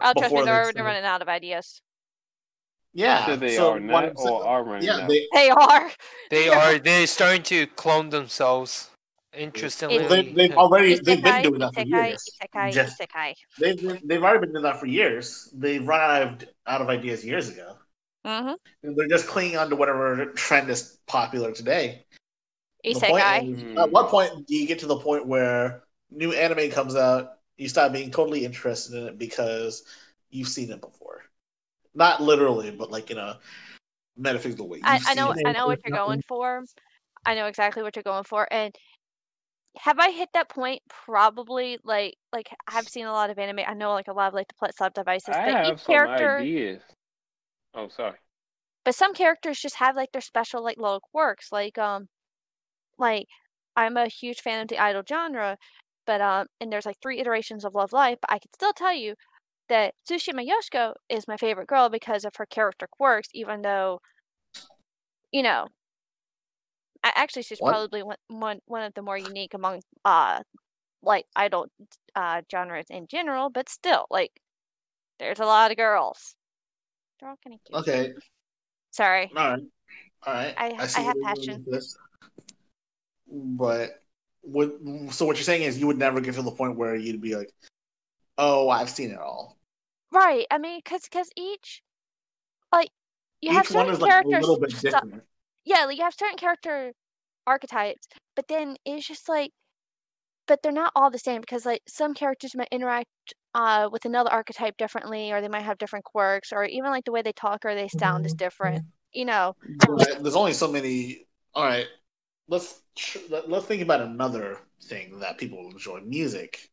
Oh, trust me,
they
they're, they're running out of ideas.
Yeah.
So they
so
are
what
not or are running
yeah,
out.
they,
They are.
they are they're starting to clone themselves. Interestingly,
they they've already they've been doing that for
isekai,
years.
isekai,
Just-
isekai.
They've they've already been doing that for years. They've run out of out of ideas years ago.
Mm-hmm.
They're just clinging on to whatever trend is popular today. The point
Isekai.
is. At what point do you get to the point where new anime comes out, you stop being totally interested in it because you've seen it before? Not literally, but like in a metaphysical way.
I, I know I know what you're going for. I know exactly what you're going for. And have I hit that point? Probably. Like like I've seen a lot of anime. I know like a lot of like the plot sub devices.
I
but
have
each
some
character
ideas. Oh, sorry.
but some characters just have like their special like little quirks. Like um like I'm a huge fan of the idol genre, but um and there's like three iterations of Love Live, but I can still tell you that Tsushima Yoshiko is my favorite girl because of her character quirks, even though you know actually she's
What?
probably one, one one of the more unique among uh like idol uh genres in general, but still like there's a lot of girls. They're all kind of cute.
Okay,
Sorry.
all right, all right.
I-
see
I have
where you're going
passion.
this. But what? So what you're saying is you would never get to the point where you'd be like, "Oh, I've seen it all."
Right. I mean, cause, cause each, like, you have
Each one
certain
is like a
characters.
little bit different.
yeah, like you have certain character archetypes, but then it's just like, but they're not all the same because like some characters might interact uh with another archetype differently, or they might have different quirks, or even like the way they talk or they sound is different. You know.
But there's only so many. All right, let's tr- let- let's think about another thing that people will enjoy: music.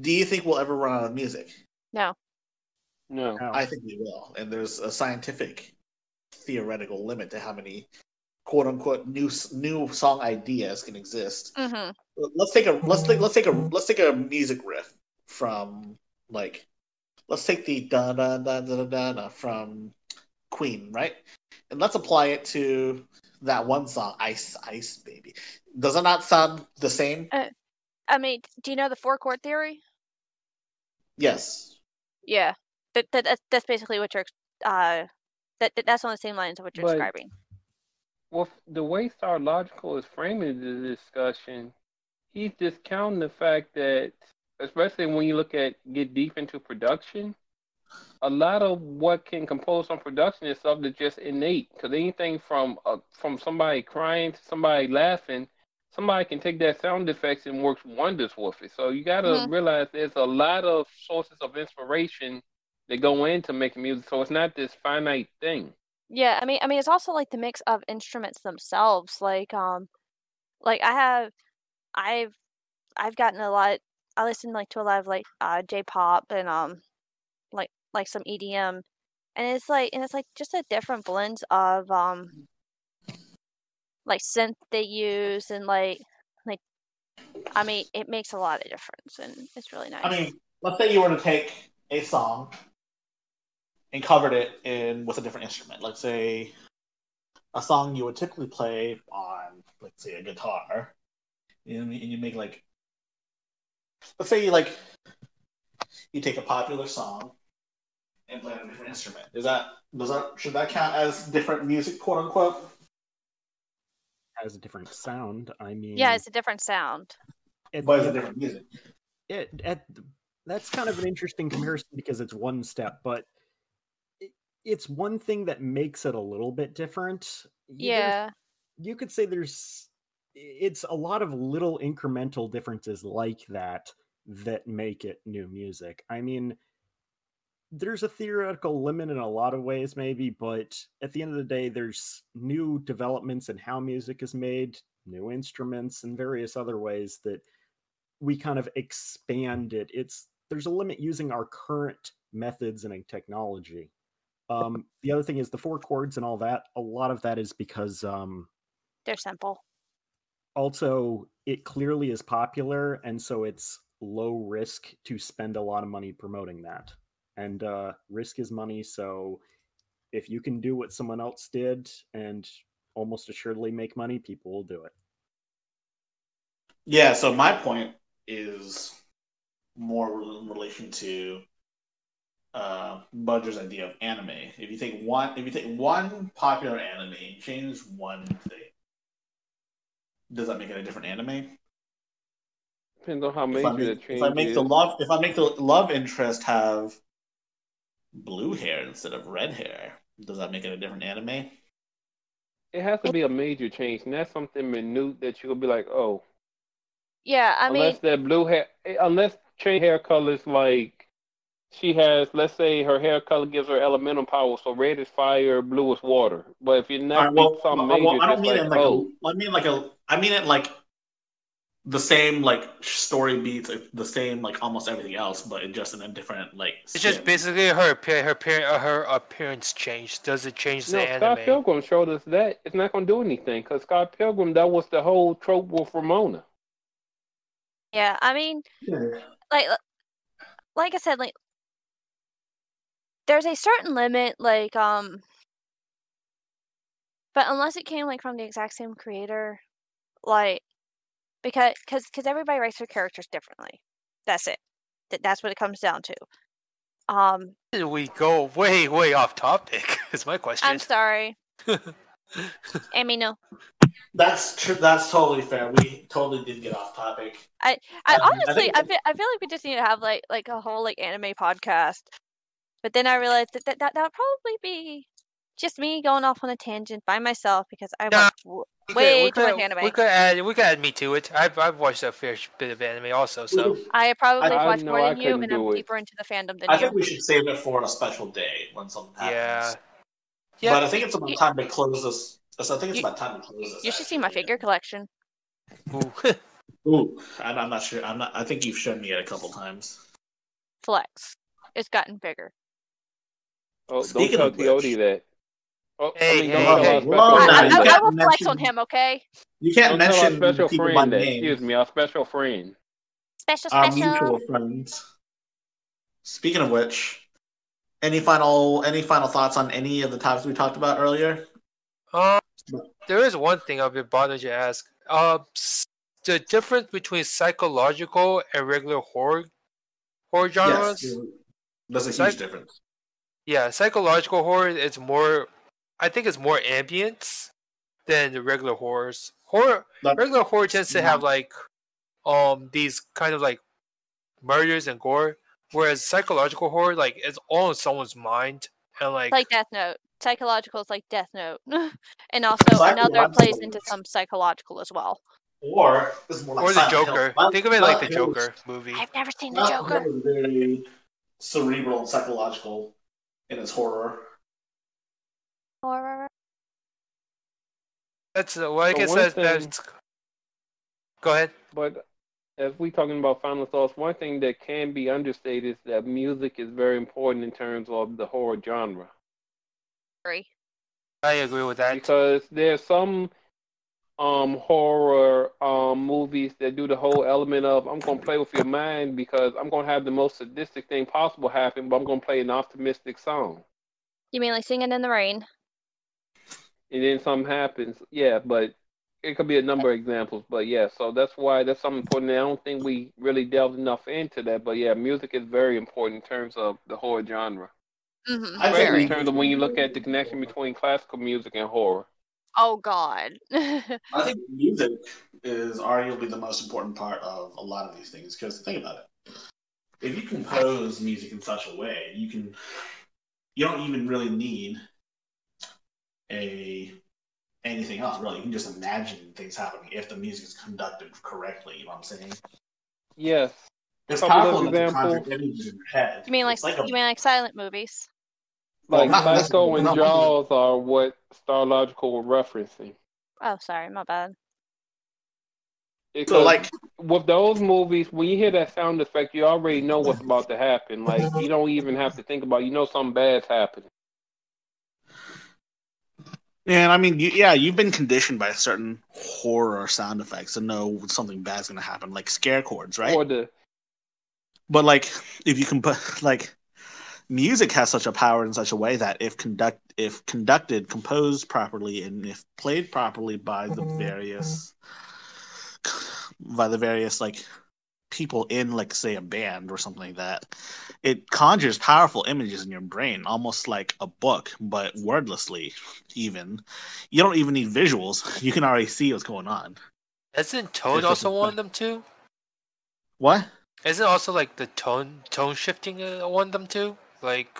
Do you think we'll ever run out of music?
No.
No.
No.
I think we will, and there's a scientific theoretical limit to how many quote unquote new new song ideas can exist.
Mm-hmm.
Let's take a let's take let's take a let's take a music riff from like let's take the da da da da da da da from Queen, right? And let's apply it to that one song, Ice Ice Baby. Does it not sound the same?
I mean, do you know the four chord theory?
Yes.
Yeah. That, that that's that's basically what you're uh that, that that's on the same lines of what you're
But-
describing.
Well, the way Star Logical is framing the discussion, he's discounting the fact that, especially when you look at get deep into production, a lot of what can compose on production is stuff that's just innate. Because anything from uh, from somebody crying to somebody laughing, somebody can take that sound effects and works wonders with it. So you got to
Mhm.
realize there's a lot of sources of inspiration that go into making music. So it's not this finite thing.
Yeah, I mean, I mean, it's also like the mix of instruments themselves. Like, um, like I have, I've, I've gotten a lot. I listen like to a lot of like uh J-pop and um, like like some EDM, and it's like and it's like just a different blends of um, like synth they use and like like, I mean, it makes a lot of difference and it's really nice.
I mean, let's say you were to take a song and covered it in with a different instrument. Let's say a song you would typically play on, let's say, a guitar, and and you make like, let's say you like, you take a popular song and play it on a different instrument. Is that does that should that count as different music, quote unquote?
Has a different sound. I mean,
yeah, it's a different sound.
it-
But it's a different music.
it, at, that's kind of an interesting comparison because it's one step, but it, it's one thing that makes it a little bit different. Y- there's-
Yeah.
you could say there's it's a lot of little incremental differences like that that make it new music. I mean, there's a theoretical limit in a lot of ways, maybe, but at the end of the day, there's new developments in how music is made, new instruments, and various other ways that we kind of expand it. It's there's a limit using our current methods and technology. Um, the other thing is the four chords and all that. A lot of that is because um,
They're simple.
Also it clearly is popular and so it's low risk to spend a lot of money promoting that. And uh, risk is money so if you can do what someone else did and almost assuredly make money people will do it.
Yeah, so my point is more in relation to uh Budger's idea of anime. If you take one if you take one popular anime change one thing, does that make it a different anime?
Depends on how
If I
major the change
if I make
is.
the love if I make the love interest have blue hair instead of red hair, does that make it a different anime?
It has to be a major change, and that's something minute that you'll be like, oh,
Yeah, I mean,
unless that blue hair, unless change hair colors like she has, let's say her hair color gives her elemental power, so red is fire, blue is water. But if you're
All
not
right, well,
something
well,
major,
well, I don't mean
like,
it like
oh,
a, I mean like a I mean it like the same like story beats, the same like almost everything else, but in just in a different like.
It's just basically her appear, her appear, uh, her appearance changed. Does it change the
no, Scott
anime?
Pilgrim showed us that it's not going to do anything because Scott Pilgrim, that was the whole trope with Ramona.
yeah, I mean,
Yeah.
like like I said, like there's a certain limit, like um, but unless it came like from the exact same creator, like because because because everybody writes their characters differently. That's it. That that's what it comes down to. Um,
Did we go way, way off topic? Is my question.
I'm sorry, Amy. No,
That's true. That's totally fair. We totally did get off topic.
I
Um, I
honestly,
think
I feel, I feel like we just need to have like like a whole like anime podcast. But then I realized that that that that would probably be just me going off on a tangent by myself because I
Nah,
watch w-
We could-
way
we
too much anime.
We could add, we could add me to it. I've, I've watched a fair bit of anime also. So mm-hmm.
I probably
I
watch
know
more
I
than you, and I'm
it.
deeper into the fandom than
I
you.
I think we should save it for a special day when something happens.
yeah, yeah.
But I think it's about
You-
time to close this. I think it's
You-
about time to close this.
You should see my figure collection.
Ooh.
Ooh, I'm, I'm not sure. I'm not. I think you've shown me it a couple times.
Flex. It's gotten bigger.
Oh,
Speaking
don't
of
tell
which-
Tody that. Oh,
Hey,
I mean,
hey,
don't
hey.
tell our
Whoa,
I, I, I,
can't
will flex
mention-
on him, okay?
You can't
Don't tell our special
people
friend that.
name.
Excuse me, our special friend.
Special,
Our mutual friends. Speaking of which, any final any final thoughts on any of the topics we talked about earlier?
Um, there is one thing I've been bothered to ask. Uh, the difference between psychological and regular horror horror genres.
Yes, there's a
Psych-
huge difference.
Yeah, psychological horror is more. I think it's more ambience, than the regular horrors. Horror
That-
regular horror tends to have like um these kind of like murders and gore, whereas psychological horror like it's all in someone's mind and like,
like Death Note. Psychological is like Death Note, and also another plays into some psychological as well.
Or it's more like
or the
Silent
Joker.
Silent-
Think of it like the
Silent Hill is-
Joker movie.
I've never seen the Joker.
Very cerebral and psychological in its horror.
Horror.
That's uh, well, I
But
guess
one
that's,
thing-
that's. Go ahead.
But as we talking about final thoughts, one thing that can be understated is that music is very important in terms of the horror genre.
Agree.
I agree with that.
because there's some um horror um movies that do the whole element of I'm gonna play with your mind because I'm gonna have the most sadistic thing possible happen, but I'm gonna play an optimistic song.
You mean like singing in the rain?
And then something happens. Yeah, but it could be a number of examples, but yeah, so that's why that's something important. I don't think we really delved enough into that, but yeah, music is very important in terms of the horror genre.
Mm-hmm.
I
think in terms of when you look at the connection between classical music and horror.
Oh God.
I think music is arguably the most important part of a lot of these things because think about it. If you compose music in such a way, you can you don't even really need a anything else really. You can just imagine things happening if the music is conducted correctly, you know what I'm saying?
Yes.
It's
Couple
powerful enough to conjure images in your head.
you mean like,
It's like a-
you mean like silent movies?
Well,
Like
not
Psycho and
not
Jaws are what Starlogical were referencing.
Oh, sorry, my bad.
Because
so like
with those movies, when you hear that sound effect, you already know what's about to happen. Like you don't even have to think about. it. You know something bad's happening.
Yeah, and I mean, you, yeah, you've been conditioned by certain horror sound effects to know something bad's going to happen, like scare chords, right?
Or the
But like, if you can put like, music has such a power in such a way that if conduct, if conducted, composed properly, and if played properly by the various, by the various like people in like say a band or something like that, it conjures powerful images in your brain, almost like a book, but wordlessly. Even you don't even need visuals; you can already see what's going on.
Isn't tone
It's
also
a-
one of them too?
What?
Isn't also like the tone tone shifting uh, one of them too? Like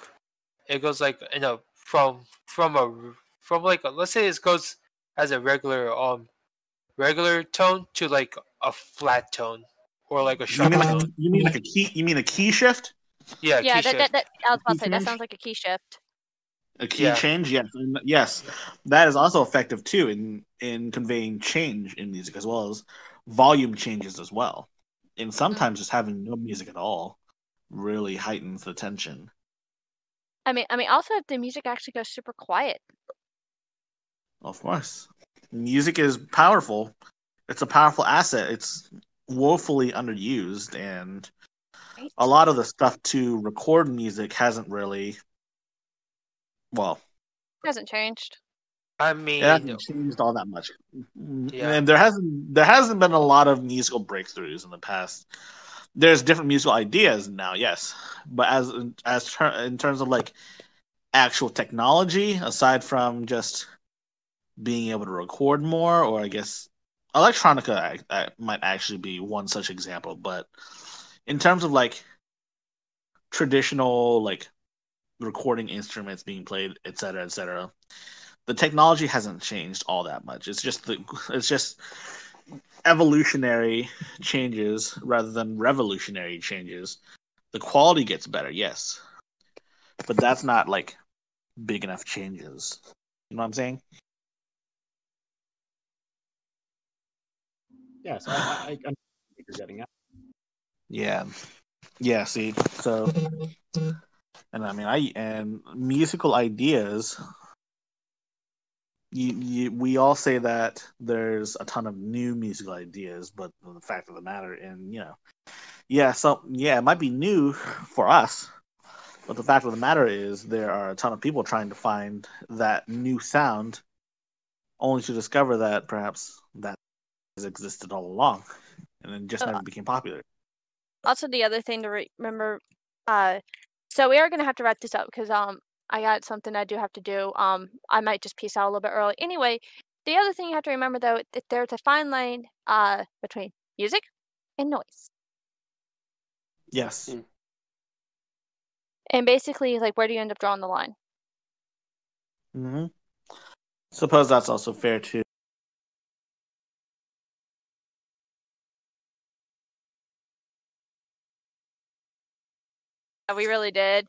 it goes like you know from from a from like a, let's say it goes as a regular um regular tone to like a flat tone or like a
You
sharp
mean like
tone.
you mean like a key? You mean a key shift?
Yeah,
yeah,
key
that,
shift.
that, that I was about to say that sounds like a key shift.
A key
Yeah.
change? Yes, and yes. That is also effective too in in conveying change in music as well as volume changes as well. And sometimes just having no music at all really heightens the tension.
I mean, I mean, also if the music actually goes super quiet.
Of course, music is powerful. It's a powerful asset. It's woefully underused, and
Right?
a lot of the stuff to record music hasn't really. Well,
hasn't changed.
I mean,
it hasn't changed all that much.
Yeah.
And there hasn't there hasn't been a lot of musical breakthroughs in the past. There's different musical ideas now, yes, but as as ter- in terms of like actual technology, aside from just being able to record more, or I guess electronica I, I, might actually be one such example. But in terms of like traditional like recording instruments being played, et cetera, et cetera, the technology hasn't changed all that much. It's just the it's just evolutionary changes rather than revolutionary changes. The quality gets better, yes, but that's not like big enough changes. You know what I'm saying?
Yes, I, I, I understand what you're getting at.
Yeah, yeah. See, so, and I mean, I and musical ideas. You, you, we all say that there's a ton of new musical ideas, but the fact of the matter, and you know, yeah, so yeah, it might be new for us, but the fact of the matter is there are a ton of people trying to find that new sound, only to discover that perhaps that has existed all along, and then just
Uh,
never became popular.
Also, the other thing to re- remember, uh, so we are gonna have to wrap this up because um I got something I do have to do. Um, I might just peace out a little bit early. Anyway, the other thing you have to remember though, that there's a fine line uh between music and noise.
Yes.
Mm.
And basically, like, where do you end up drawing the line?
hmm Suppose that's also fair too.
We really did.